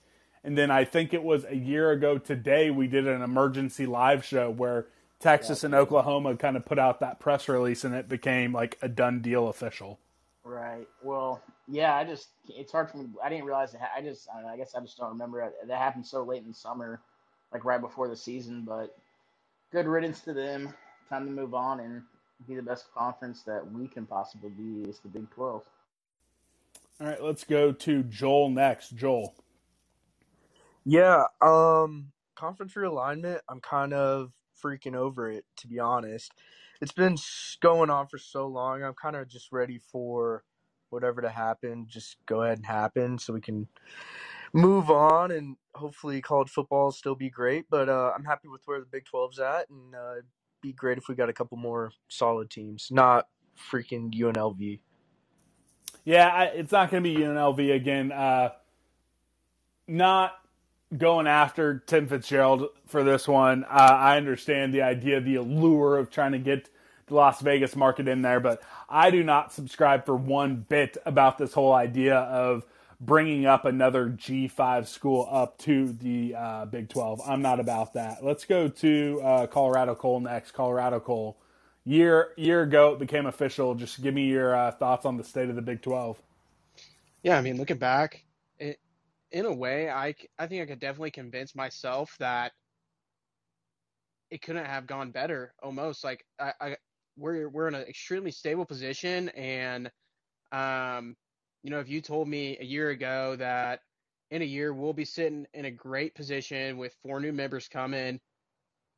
S2: and then I think it was a year ago today we did an emergency live show where Texas yeah, and Oklahoma kind of put out that press release, and it became like a done deal official.
S3: Right. Well, yeah. I just it's hard for me. I didn't realize it. I just I, know, I guess I just don't remember it. That happened so late in the summer, like right before the season. But good riddance to them. Time to move on and be the best conference that we can possibly be is the Big Twelve.
S2: All right, let's go to Joel next. Joel.
S6: Yeah, um, conference realignment. I'm kind of freaking over it, to be honest it's been going on for so long. I'm kind of just ready for whatever to happen. Just go ahead and happen so we can move on and hopefully college football will still be great. But uh, I'm happy with where the Big 12's at, and uh, it'd be great if we got a couple more solid teams, not freaking UNLV.
S2: Yeah, I, it's not going to be UNLV again. Uh, not going after Tim Fitzgerald for this one. Uh, I understand the idea, the allure of trying to get the Las Vegas market in there, but I do not subscribe for one bit about this whole idea of bringing up another G5 school up to the uh, Big 12. I'm not about that. Let's go to uh, Colorado Cole next. Colorado Cole. Year year ago, it became official. Just give me your uh, thoughts on the state of the Big 12.
S5: Yeah, I mean, looking back, it, in a way, I, I think I could definitely convince myself that it couldn't have gone better. Almost like I, I we're we're in an extremely stable position, and um, you know, if you told me a year ago that in a year we'll be sitting in a great position with four new members coming,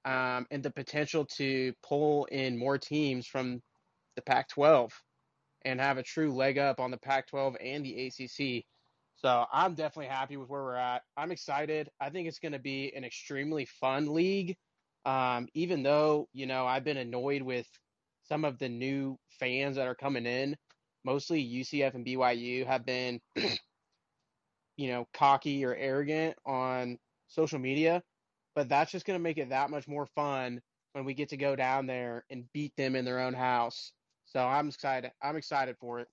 S5: um, and the potential to pull in more teams from the Pac-12 and have a true leg up on the Pac-12 and the ACC so I'm definitely happy with where we're at. I'm excited. I think it's going to be an extremely fun league. Um, even though, you know, I've been annoyed with some of the new fans that are coming in, mostly UCF and BYU have been, you know, cocky or arrogant on social media. But that's just going to make it that much more fun when we get to go down there and beat them in their own house. So I'm excited. I'm excited for it.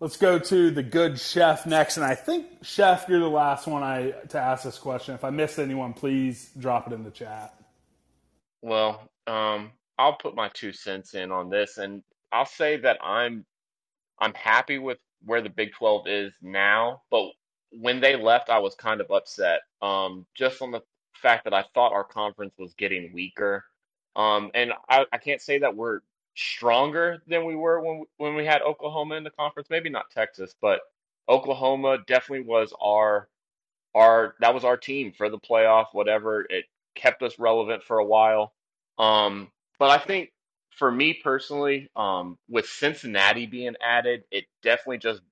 S2: Let's go to the good chef next, and I think chef, you're the last one I to ask this question. If I missed anyone, please drop it in the chat.
S4: Well, um, I'll put my two cents in on this, and I'll say that I'm I'm happy with where the Big 12 is now, but when they left, I was kind of upset, um, just on the fact that I thought our conference was getting weaker. Um, and I, I can't say that we're stronger than we were when when we had Oklahoma in the conference. Maybe not Texas, but Oklahoma definitely was our our that was our team for the playoff. Whatever it kept us relevant for a while. Um, but I think for me personally, um, with Cincinnati being added, it definitely just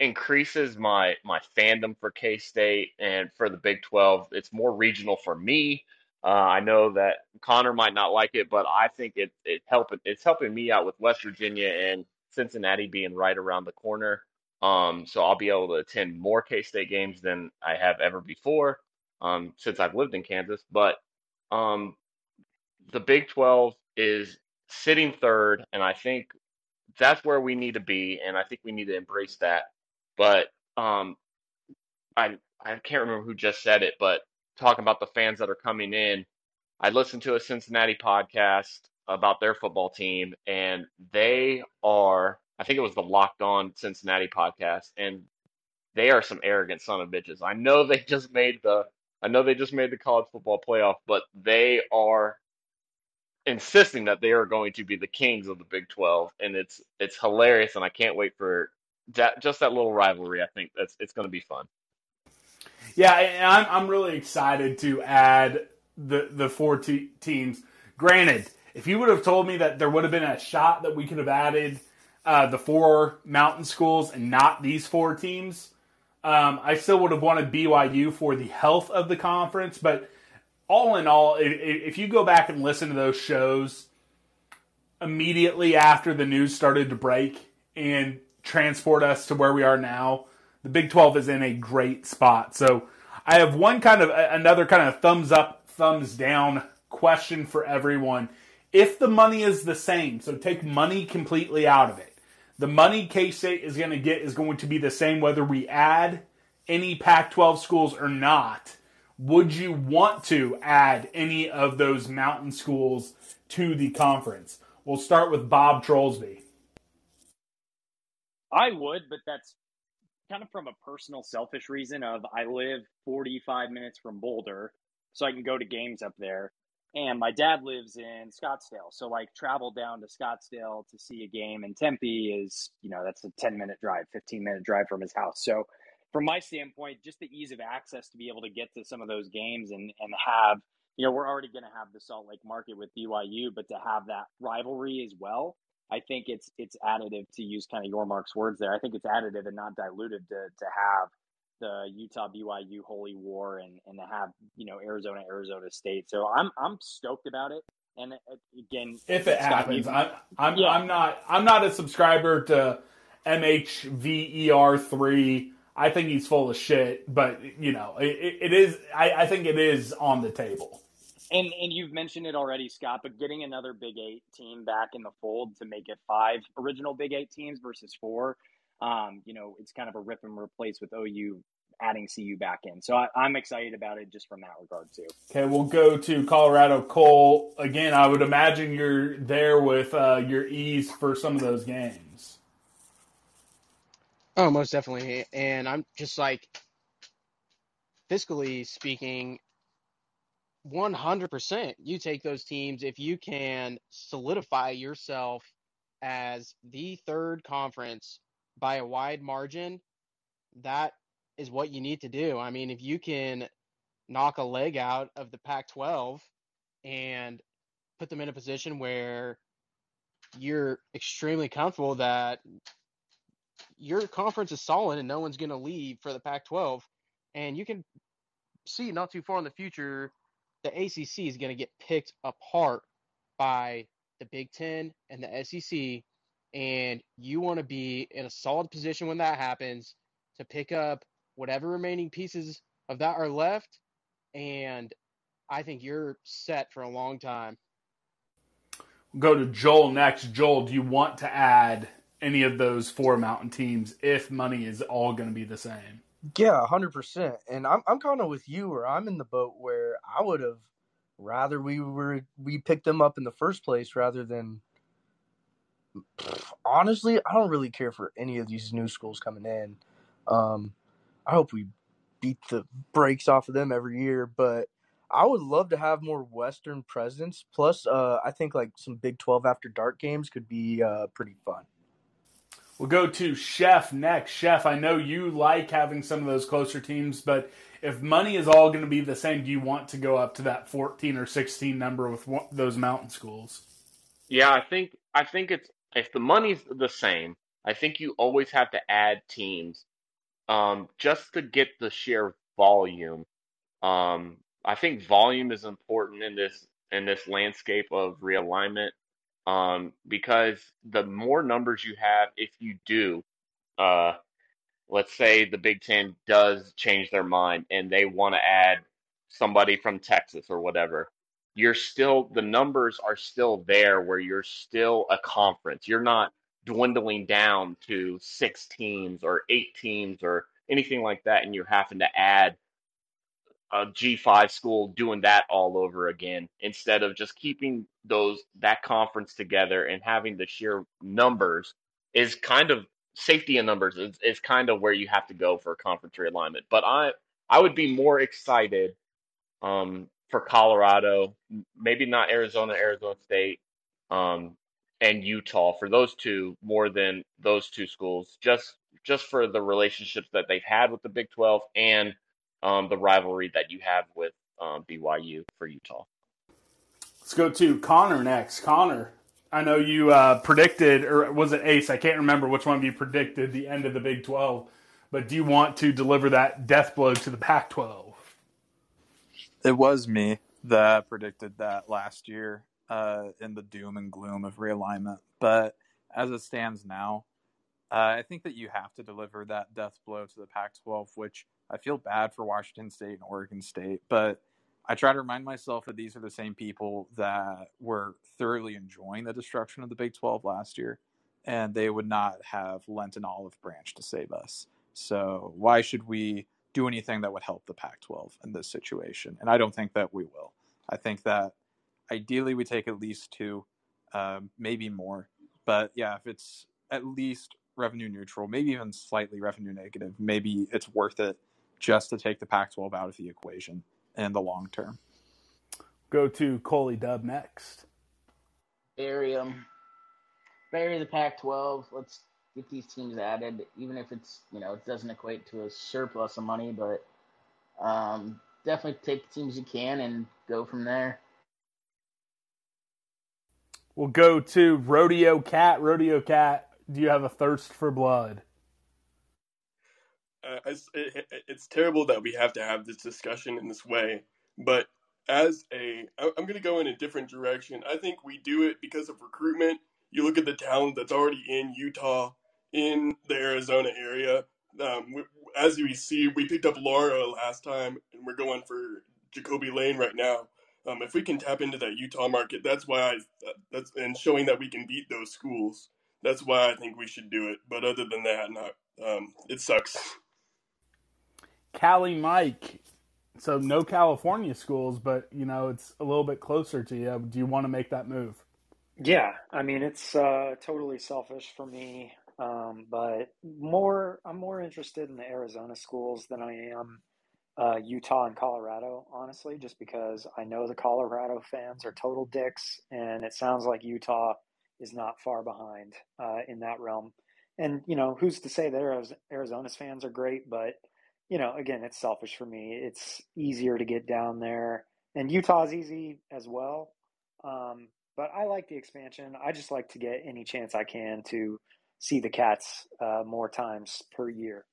S4: increases my my fandom for K State and for the Big Twelve. It's more regional for me Uh, I know that Connor might not like it, but I think it it helping it's helping me out with West Virginia and Cincinnati being right around the corner. Um, so I'll be able to attend more K State games than I have ever before um, since I've lived in Kansas. But um, the Big 12 is sitting third, and I think that's where we need to be, and I think we need to embrace that. But um, I I can't remember who just said it, but talking about the fans that are coming in, I listened to a Cincinnati podcast about their football team, and they are I think it was the Locked On Cincinnati podcast, and they are some arrogant son of bitches. I know they just made the I know they just made the college football playoff, but they are insisting that they are going to be the kings of the Big 12, and it's it's hilarious, and I can't wait for that just that little rivalry. I think that's it's going to be fun.
S2: Yeah, I'm I'm really excited to add the the four te- teams. Granted, if you would have told me that there would have been a shot that we could have added uh, the four mountain schools and not these four teams, um, I still would have wanted BYU for the health of the conference. But all in all, if, you go back and listen to those shows immediately after the news started to break and transport us to where we are now, the Big 12 is in a great spot. So I have one kind of another kind of thumbs up, thumbs down question for everyone. If the money is the same, so take money completely out of it. The money K State is going to get is going to be the same whether we add any Pac 12 schools or not. Would you want to add any of those mountain schools to the conference? We'll start with Bob Trollsby.
S9: I would, but that's kind of from a personal selfish reason of I live 45 minutes from Boulder, so I can go to games up there. And my dad lives in Scottsdale. So like travel down to Scottsdale to see a game in Tempe is, you know, that's a 10 minute drive, 15 minute drive from his house. So from my standpoint, just the ease of access to be able to get to some of those games and, and have, you know, we're already going to have the Salt Lake market with BYU, but to have that rivalry as well, I think it's it's additive to use kind of Yormark's words there. I think it's additive and not diluted to to have the Utah BYU holy war and and to have you know Arizona Arizona State. So I'm I'm stoked about it. And uh, again,
S2: if it happens, I'm I'm yeah. I'm not I'm not a subscriber to MHVER three. I think he's full of shit, but you know it, it is. I, I think it is on the table.
S9: And and you've mentioned it already, Scott, but getting another Big Eight team back in the fold to make it five original Big Eight teams versus four, um, you know, it's kind of a rip and replace with OU adding CU back in. So I, am excited about it just from that regard too.
S2: Okay, we'll go to Colorado Cole again. I would imagine you're there with uh, your ease for some of those games.
S5: Oh, most definitely. And I'm just like, fiscally speaking, 100% you take those teams if you can solidify yourself as the third conference by a wide margin that is what you need to do i mean if you can knock a leg out of the pac 12 and put them in a position where you're extremely comfortable that your conference is solid and no one's going to leave for the pac 12 and you can see not too far in the future the ACC is going to get picked apart by the Big Ten and the SEC, and you want to be in a solid position when that happens to pick up whatever remaining pieces of that are left, and I think you're set for a long time.
S2: Go to Joel next. Joel, do you want to add any of those four mountain teams if money is all going to be the same?
S6: Yeah, hundred percent. And I'm I'm kind of with you, or I'm in the boat where I would have rather we were we picked them up in the first place rather than. Honestly, I don't really care for any of these new schools coming in. Um, I hope we beat the brakes off of them every year, but I would love to have more Western presence. Plus, uh, I think like some Big Twelve after dark games could be uh, pretty fun.
S2: We'll go to Chef next. Chef, I know you like having some of those closer teams, but if money is all going to be the same, do you want to go up to that 14 or 16 number with those mountain schools?
S4: Yeah, I think I think it's if the money's the same, I think you always have to add teams um, just to get the sheer volume. Um, I think volume is important in this in this landscape of realignment um, because the more numbers you have, if you do, uh, let's say the Big Ten does change their mind and they want to add somebody from Texas or whatever, you're still the numbers are still there where you're still a conference. You're not dwindling down to six teams or eight teams or anything like that, and you're having to add a G5 school doing that all over again instead of just keeping those that conference together and having the sheer numbers is kind of safety in numbers is, is kind of where you have to go for conference realignment. But I I would be more excited um, for Colorado, maybe not Arizona, Arizona State, um, and Utah for those two more than those two schools, just just for the relationships that they've had with the Big 12 and um, the rivalry that you have with um, BYU for Utah.
S2: Let's go to Connor next. Connor, I know you uh, predicted, or was it Ace? I can't remember which one of you predicted the end of the Big 12, but do you want to deliver that death blow to the Pac 12?
S7: It was me that predicted that last year uh, in the doom and gloom of realignment. But as it stands now, uh, I think that you have to deliver that death blow to the Pac 12, which I feel bad for Washington State and Oregon State, but I try to remind myself that these are the same people that were thoroughly enjoying the destruction of the Big 12 last year, and they would not have lent an olive branch to save us. So why should we do anything that would help the Pac 12 in this situation? And I don't think that we will. I think that ideally we take at least two, um, maybe more. But yeah, if it's at least revenue neutral, maybe even slightly revenue negative, maybe it's worth it just to take the Pac 12 out of the equation in the long term.
S2: Go to Coley Dub next.
S3: Bury them. Bury the Pac-12. Let's get these teams added, even if it's you know it doesn't equate to a surplus of money, but um, definitely take the teams you can and go from there.
S2: We'll go to Rodeo Cat. Rodeo Cat, do you have a thirst for blood?
S11: uh, it's, it, it's terrible that we have to have this discussion in this way, but as a, I'm going to go in a different direction. I think we do it because of recruitment. You look at the talent that's already in Utah, in the Arizona area. Um, we, as we see, we picked up Laura last time, and we're going for Jacoby Lane right now. Um, if we can tap into that Utah market, that's why I, that's and showing that we can beat those schools. That's why I think we should do it. But other than that, not. Um, it sucks.
S2: Cali Mike. So no California schools, but you know it's a little bit closer to you. Do you want to make that move?
S13: Yeah, I mean it's uh, totally selfish for me, um, but more I'm more interested in the Arizona schools than I am uh, Utah and Colorado, honestly, just because I know the Colorado fans are total dicks, and it sounds like Utah is not far behind uh, in that realm. And you know, who's to say that Arizona's fans are great, but you know, again, it's selfish for me. It's easier to get down there, and Utah's easy as well. Um, but I like the expansion. I just like to get any chance I can to see the cats uh, more times per year.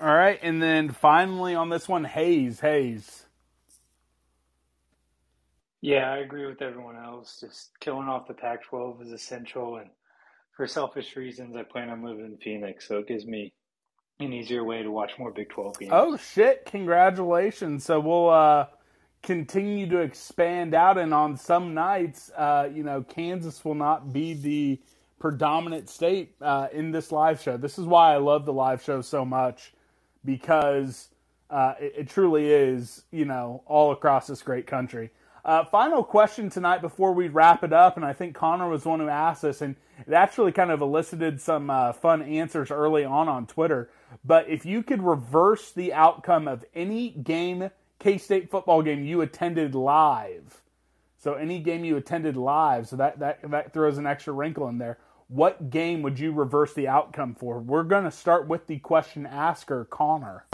S2: All right, and then finally on this one, Hayes, Hayes.
S8: Yeah, I agree with everyone else. Just killing off the Pac-12 is essential, and for selfish reasons, I plan on moving to Phoenix, so it gives me an easier way to watch more Big 12 games.
S2: Oh shit, congratulations. So we'll uh, continue to expand out and on some nights, uh, you know, Kansas will not be the predominant state uh, in this live show. This is why I love the live show so much because uh, it, it, truly is, you know, all across this great country. Uh, final question tonight before we wrap it up, and I think Connor was one who asked this, and it actually kind of elicited some uh, fun answers early on on Twitter. But if you could reverse the outcome of any game, K State football game you attended live, so any game you attended live, so that, that, that throws an extra wrinkle in there. What game would you reverse the outcome for? We're going to start with the question asker, Connor.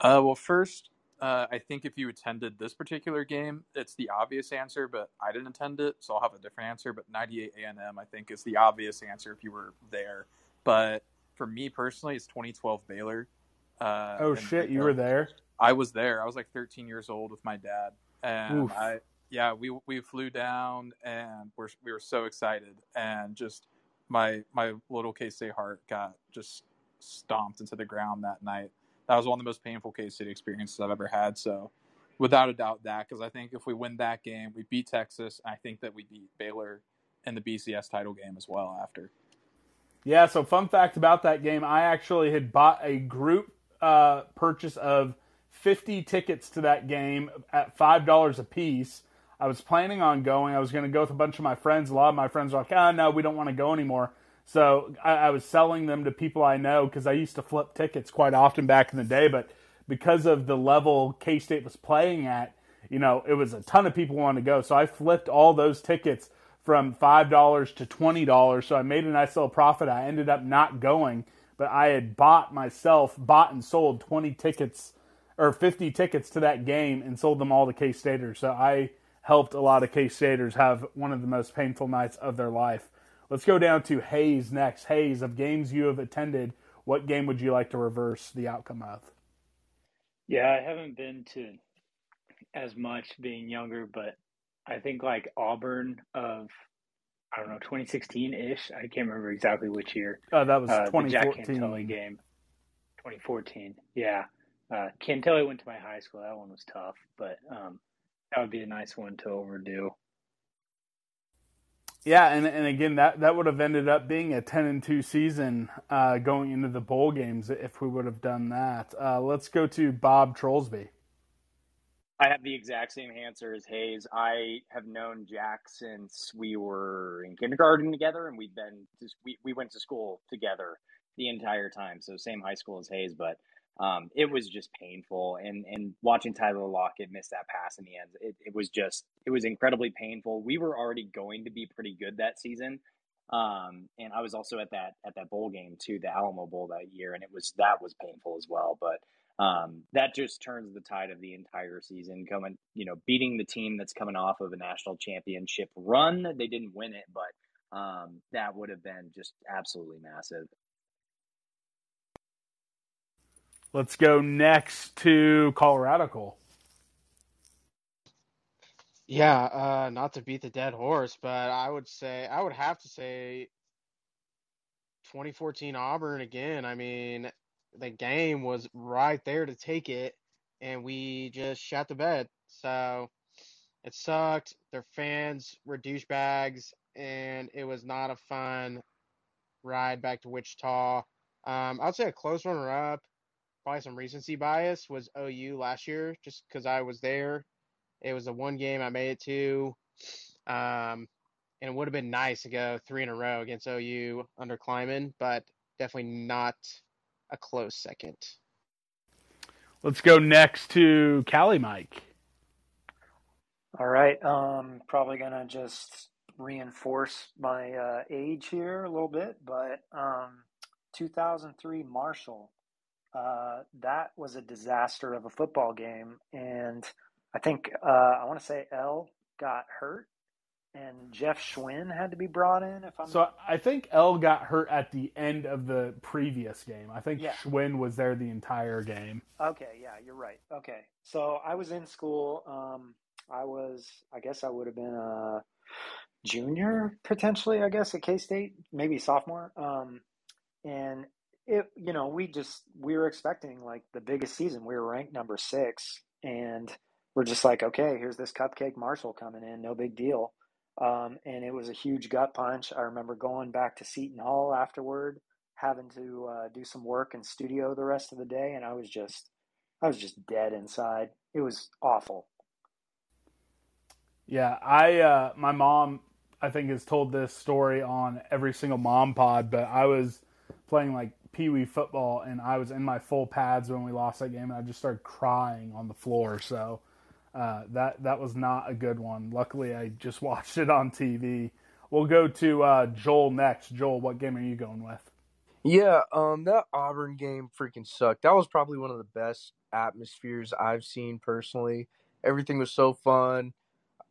S7: Uh, well, first, uh, I think if you attended this particular game, it's the obvious answer, but I didn't attend it, so I'll have a different answer. But 98 A&M, I think, is the obvious answer if you were there. But for me personally, it's 2012 Baylor. Uh,
S2: Oh shit, you were there.
S7: I was there. I was like 13 years old with my dad, and
S2: Oof.
S7: I yeah we we flew down and we're, we were so excited and just my my little K State heart got just stomped into the ground that night. That was one of the most painful K State experiences I've ever had. So without a doubt that because I think if we win that game, we beat Texas. I think that we beat Baylor in the BCS title game as well after.
S2: Yeah, so fun fact about that game, I actually had bought a group uh, purchase of 50 tickets to that game at $5 a piece. I was planning on going. I was going to go with a bunch of my friends. A lot of my friends were like, oh, no, we don't want to go anymore. So I, I was selling them to people I know because I used to flip tickets quite often back in the day. But because of the level K State was playing at, you know, it was a ton of people wanting to go. So I flipped all those tickets from five dollars to twenty dollars. So I made a nice little profit. I ended up not going, but I had bought myself, bought and sold twenty tickets or fifty tickets to that game and sold them all to K Staters. So I helped a lot of K Staters have one of the most painful nights of their life. Let's go down to Hayes next. Hayes, of games you have attended, what game would you like to reverse the outcome of?
S8: Yeah, I haven't been to as much being younger, but I think like Auburn of I don't know 2016 ish. I can't remember exactly which year.
S2: Uh, that was
S8: uh, the Jack
S2: 2014.
S8: Cantele game. 2014. Yeah, uh, Cantele went to my high school. That one was tough, but um, that would be a nice one to overdo.
S2: Yeah, and and again that that would have ended up being a ten and two season uh, going into the bowl games if we would have done that. Uh, let's go to Bob Trollsby.
S9: I have the exact same answer as Hayes. I have known Jack since we were in kindergarten together, and we've been just, we we went to school together the entire time. So same high school as Hayes, but um, it was just painful. And and watching Tyler Lockett miss that pass in the end, it, it was just it was incredibly painful. We were already going to be pretty good that season. Um, and I was also at that at that bowl game too, the Alamo Bowl that year, and it was that was painful as well. But um, that just turns the tide of the entire season. Coming, you know, beating the team that's coming off of a national championship run. They didn't win it, but um, that would have been just absolutely massive.
S2: Let's go next to Colorado Cole.
S5: Yeah, uh, not to beat the dead horse, but I would say I would have to say 2014 Auburn again. I mean, the game was right there to take it, and we just shot the bed. So it sucked. Their fans were douchebags, and it was not a fun ride back to Wichita. Um, I'd say a close runner up, probably some recency bias, was OU last year, just because I was there. It was the one game I made it to. Um, and it would have been nice to go three in a row against OU under Klieman, but definitely not a close second.
S2: Let's go next to Cali Mike.
S13: All right. Um, probably gonna just reinforce my uh, age here a little bit, but um, 2003 Marshall. Uh, that was a disaster of a football game, and I think uh, I want to say Ell got hurt, and Jeff Schwinn had to be brought in. If I'm
S2: So I think Ell got hurt at the end of the previous game. I think
S13: Yeah.
S2: Schwinn was there the entire game.
S13: Okay, yeah, you're right. Okay, so I was in school. Um, I was, I guess, I would have been a junior potentially. I guess at K State, maybe sophomore. Um, and it, you know, we just we were expecting like the biggest season. We were ranked number six, and we're just like, okay, here's this cupcake Marshall coming in, no big deal. Um, and it was a huge gut punch. I remember going back to Seton Hall afterward, having to uh, do some work in studio the rest of the day, and I was just, I was just dead inside. It was awful.
S2: Yeah, I uh, my mom I think has told this story on every single mom pod, but I was playing like pee wee football and I was in my full pads when we lost that game and I just started crying on the floor. So uh, that that was not a good one. Luckily, I just watched it on TV. We'll go to uh, Joel next. Joel, what game are you going with?
S6: Yeah, um, that Auburn game freaking sucked. That was probably one of the best atmospheres I've seen personally. Everything was so fun.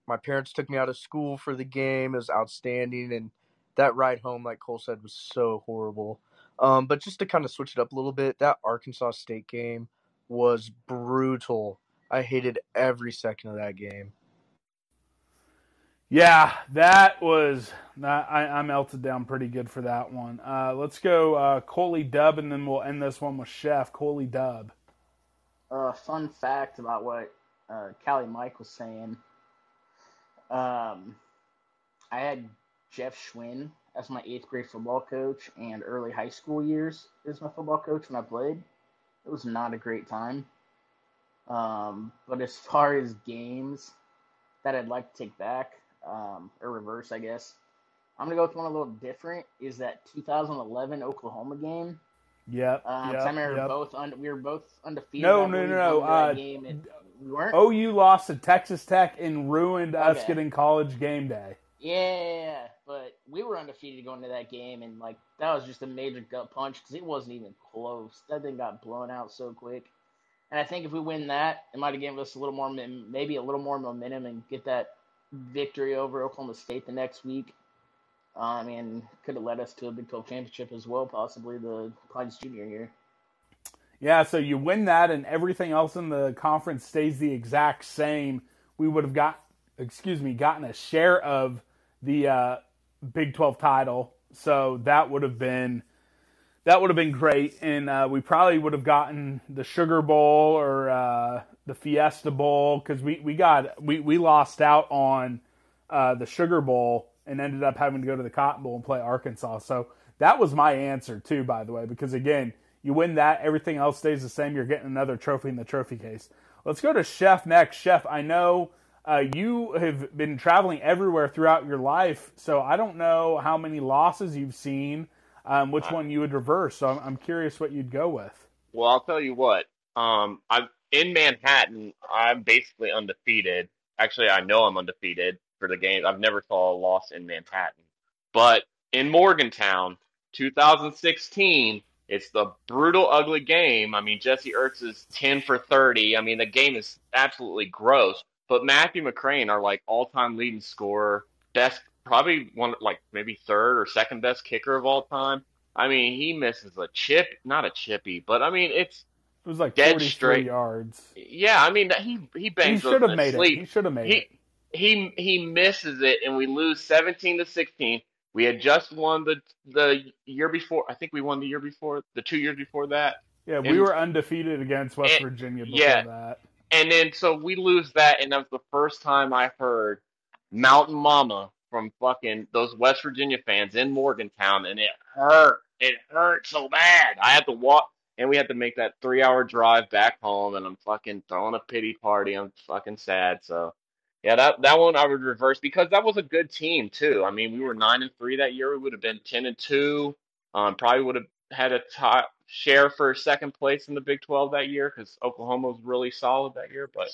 S6: My parents took me out of school for the game. It was outstanding, and that ride home, like Cole said, was so horrible. Um, but just to kind of switch it up a little bit, that Arkansas State game was brutal. I hated every second of that game.
S2: Yeah, that was that. I, I melted down pretty good for that one. Uh, let's go uh, Coley Dub, and then we'll end this one with Chef Coley Dub.
S3: uh, fun fact about what uh, Cali Mike was saying. Um, I had Jeff Schwinn as my eighth grade football coach and early high school years as my football coach when I played. It was not a great time. Um, but as far as games that I'd like to take back, um, or reverse, I guess, I'm gonna go with one a little different. Is that 2011 Oklahoma game?
S2: Yep.
S3: Um,
S2: yep,
S3: I remember
S2: yep.
S3: both un- we were both undefeated.
S2: No, no, no, no.
S3: going
S2: Uh,
S3: game, and we weren't.
S2: OU lost to Texas Tech and ruined us getting college game day.
S3: Yeah, we were undefeated going into that game, and like that was just a major gut punch because it wasn't even close. That thing got blown out so quick, and I think if we win that, it might have given us a little more, maybe a little more momentum, and get that victory over Oklahoma State the next week. Um, and could have led us to a Big 12 championship as well, possibly the Clyde's junior year.
S2: Yeah, so you win that, and everything else in the conference stays the exact same. We would have got, excuse me, gotten a share of the uh, Big Twelve title. So that would have been that would have been great, and uh, we probably would have gotten the Sugar Bowl or uh, the Fiesta Bowl because we we got we we lost out on uh, the Sugar Bowl and ended up having to go to the Cotton Bowl and play Arkansas. So that was my answer too, by the way, because again, you win that, everything else stays the same. You're getting another trophy in the trophy case. Let's go to Chef next. Chef, I know uh, you have been traveling everywhere throughout your life, so I don't know how many losses you've seen, um, which one you would reverse. So I'm, I'm curious what you'd go with.
S4: Well, I'll tell you what. Um, I'm in Manhattan. I'm basically undefeated. Actually, I know I'm undefeated for the game. I've never saw a loss in Manhattan. But in Morgantown, 2016, it's the brutal, ugly game. I mean, Jesse Ertz is 10 for 30. I mean, the game is absolutely gross. But Matthew McCrane, our like all-time leading scorer, best, probably one like maybe third or second best kicker of all time. I mean, he misses a chip, not a chippy, but I mean, it's
S2: It was like
S4: Dead straight.
S2: yards.
S4: yeah. I mean, he he
S2: He
S4: bangs those
S2: should have made it. He should have made
S4: He
S2: it.
S4: he he misses it, and we lose seventeen to sixteen. We had just won the the year before. I think we won the year before, the two years before that.
S2: Yeah, we
S4: And-
S2: were undefeated against West
S4: and-
S2: Virginia before
S4: yeah.
S2: that.
S4: And then so we lose that, and that was the first time I heard Mountain Mama from fucking those West Virginia fans in Morgantown, and it hurt. It hurt so bad. I had to walk, and we had to make that three hour drive back home, and I'm fucking throwing a pity party. I'm fucking sad. So, yeah, that that one I would reverse because that was a good team too. I mean, we were nine and three that year. We would have been ten and two. Um, probably would have had a top share for second place in the Big Twelve that year because Oklahoma was really solid that year. But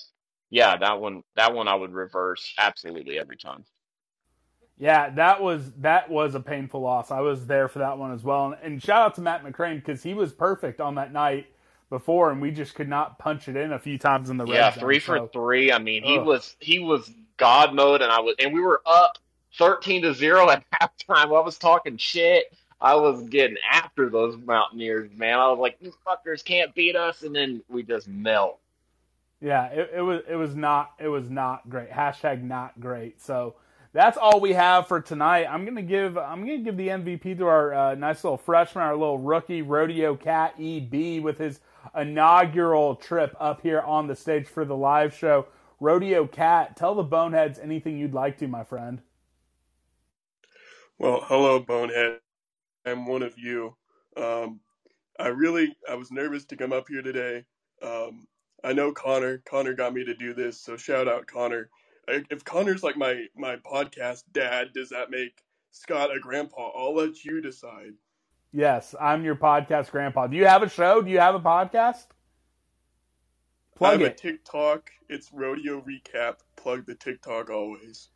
S4: yeah, that one that one I would reverse absolutely every time.
S2: Yeah, that was that was a painful loss. I was there for that one as well. And, and shout out to Matt McCrane because he was perfect on that night before, and we just could not punch it in a few times in the red
S4: Yeah,
S2: zone.
S4: three for
S2: So,
S4: three. I mean, he
S2: Ugh.
S4: was he was God mode, and I was, and we were up thirteen to zero at halftime. I was talking shit. I was getting after those Mountaineers, man. I was like, these fuckers can't beat us, and then we just melt.
S2: yeah, it, it was it was not it was not great. Hashtag not great. So that's all we have for tonight. I'm gonna give I'm gonna give the MVP to our uh, nice little freshman, our little rookie Rodeo Cat EB with his inaugural trip up here on the stage for the live show. Rodeo Cat, tell the boneheads anything you'd like to, my friend.
S11: Well, hello, Bonehead. I'm one of you. Um, I really, I was nervous to come up here today. Um, I know Connor. Connor got me to do this, so shout out Connor. If Connor's like my my podcast dad, does that make Scott a grandpa? I'll let you decide.
S2: Yes, I'm your podcast grandpa. Do you have a show? Do you have a podcast?
S11: I
S2: Plug
S11: have a
S2: it.
S11: TikTok. It's Rodeo Recap. Plug the TikTok always.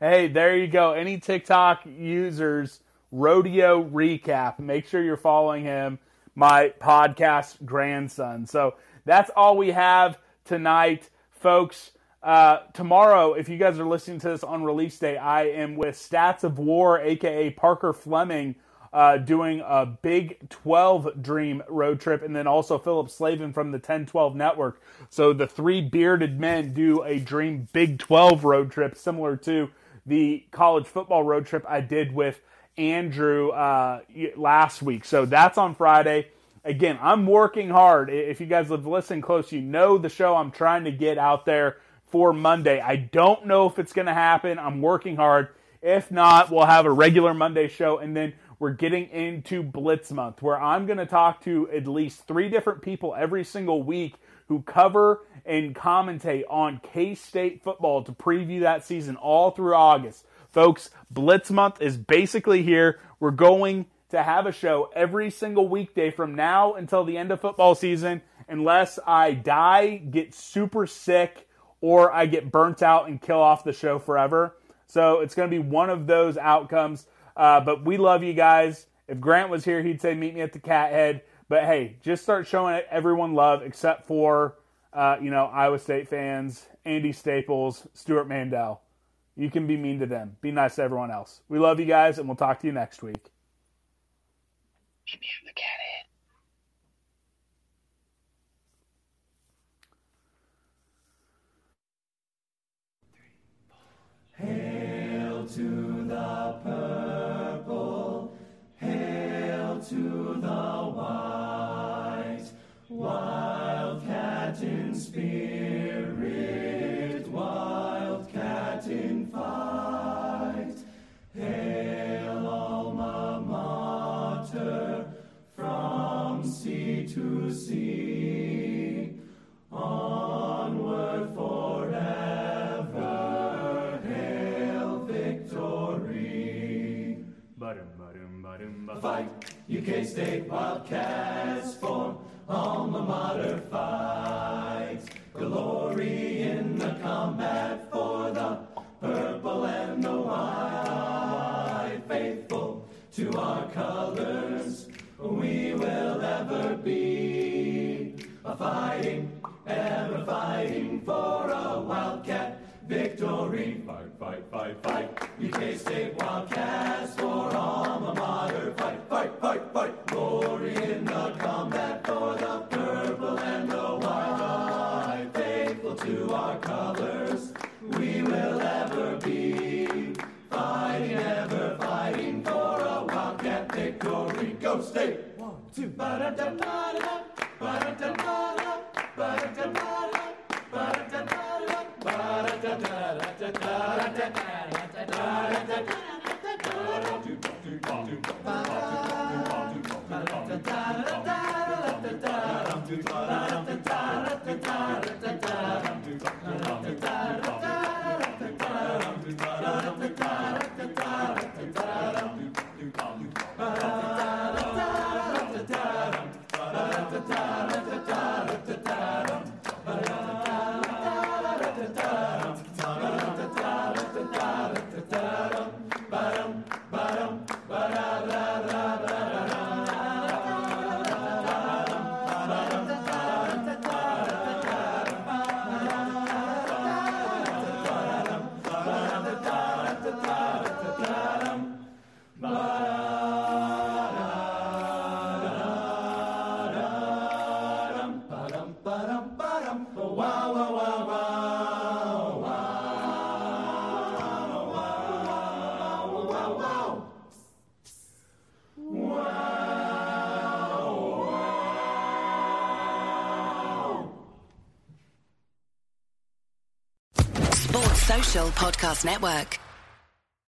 S2: Hey, there you go. Any TikTok users, Rodeo Recap. Make sure you're following him, my podcast grandson. So that's all we have tonight, folks. Uh, tomorrow, if you guys are listening to this on release day, I am with Stats of War, aka Parker Fleming, uh, doing a Big 12 Dream road trip, and then also Philip Slavin from the 1012 Network. So the three bearded men do a Dream Big 12 road trip, similar to the college football road trip I did with Andrew uh, last week. So that's on Friday. Again, I'm working hard. If you guys have listened close, you know the show I'm trying to get out there for Monday. I don't know if it's going to happen. I'm working hard. If not, we'll have a regular Monday show. And then we're getting into Blitz Month, where I'm going to talk to at least three different people every single week who cover and commentate on K State football to preview that season all through August. Folks, Blitz Month is basically here. We're going to have a show every single weekday from now until the end of football season, unless I die, get super sick, or I get burnt out and kill off the show forever. So it's going to be one of those outcomes. Uh, but we love you guys. If Grant was here, he'd say, Meet me at the cat head. But hey, just start showing everyone love except for, uh, you know, Iowa State fans, Andy Staples, Stewart Mandel. You can be mean to them. Be nice to everyone else. We love you guys, and we'll talk to you next week. Meet me at the cat
S14: head. Hail to the purple, hail to the white, wildcat in spirit, onward forever, hail victory. Fight, you K-State Wildcats form, alma mater fight. Glory in the combat for the purple and the white. Faithful to our colors, we will ever be. A fighting, ever fighting for a wildcat victory. Fight, fight, fight, fight. you K-State Wildcats for alma mater. Fight, fight, fight, fight. Glory in the combat for the purple and the white. Faithful to our colors, we will ever be. Fighting, ever fighting for a wildcat victory. Go State! One, two, ba-da-da-da-da, ba-da-da-da-da,
S15: Network.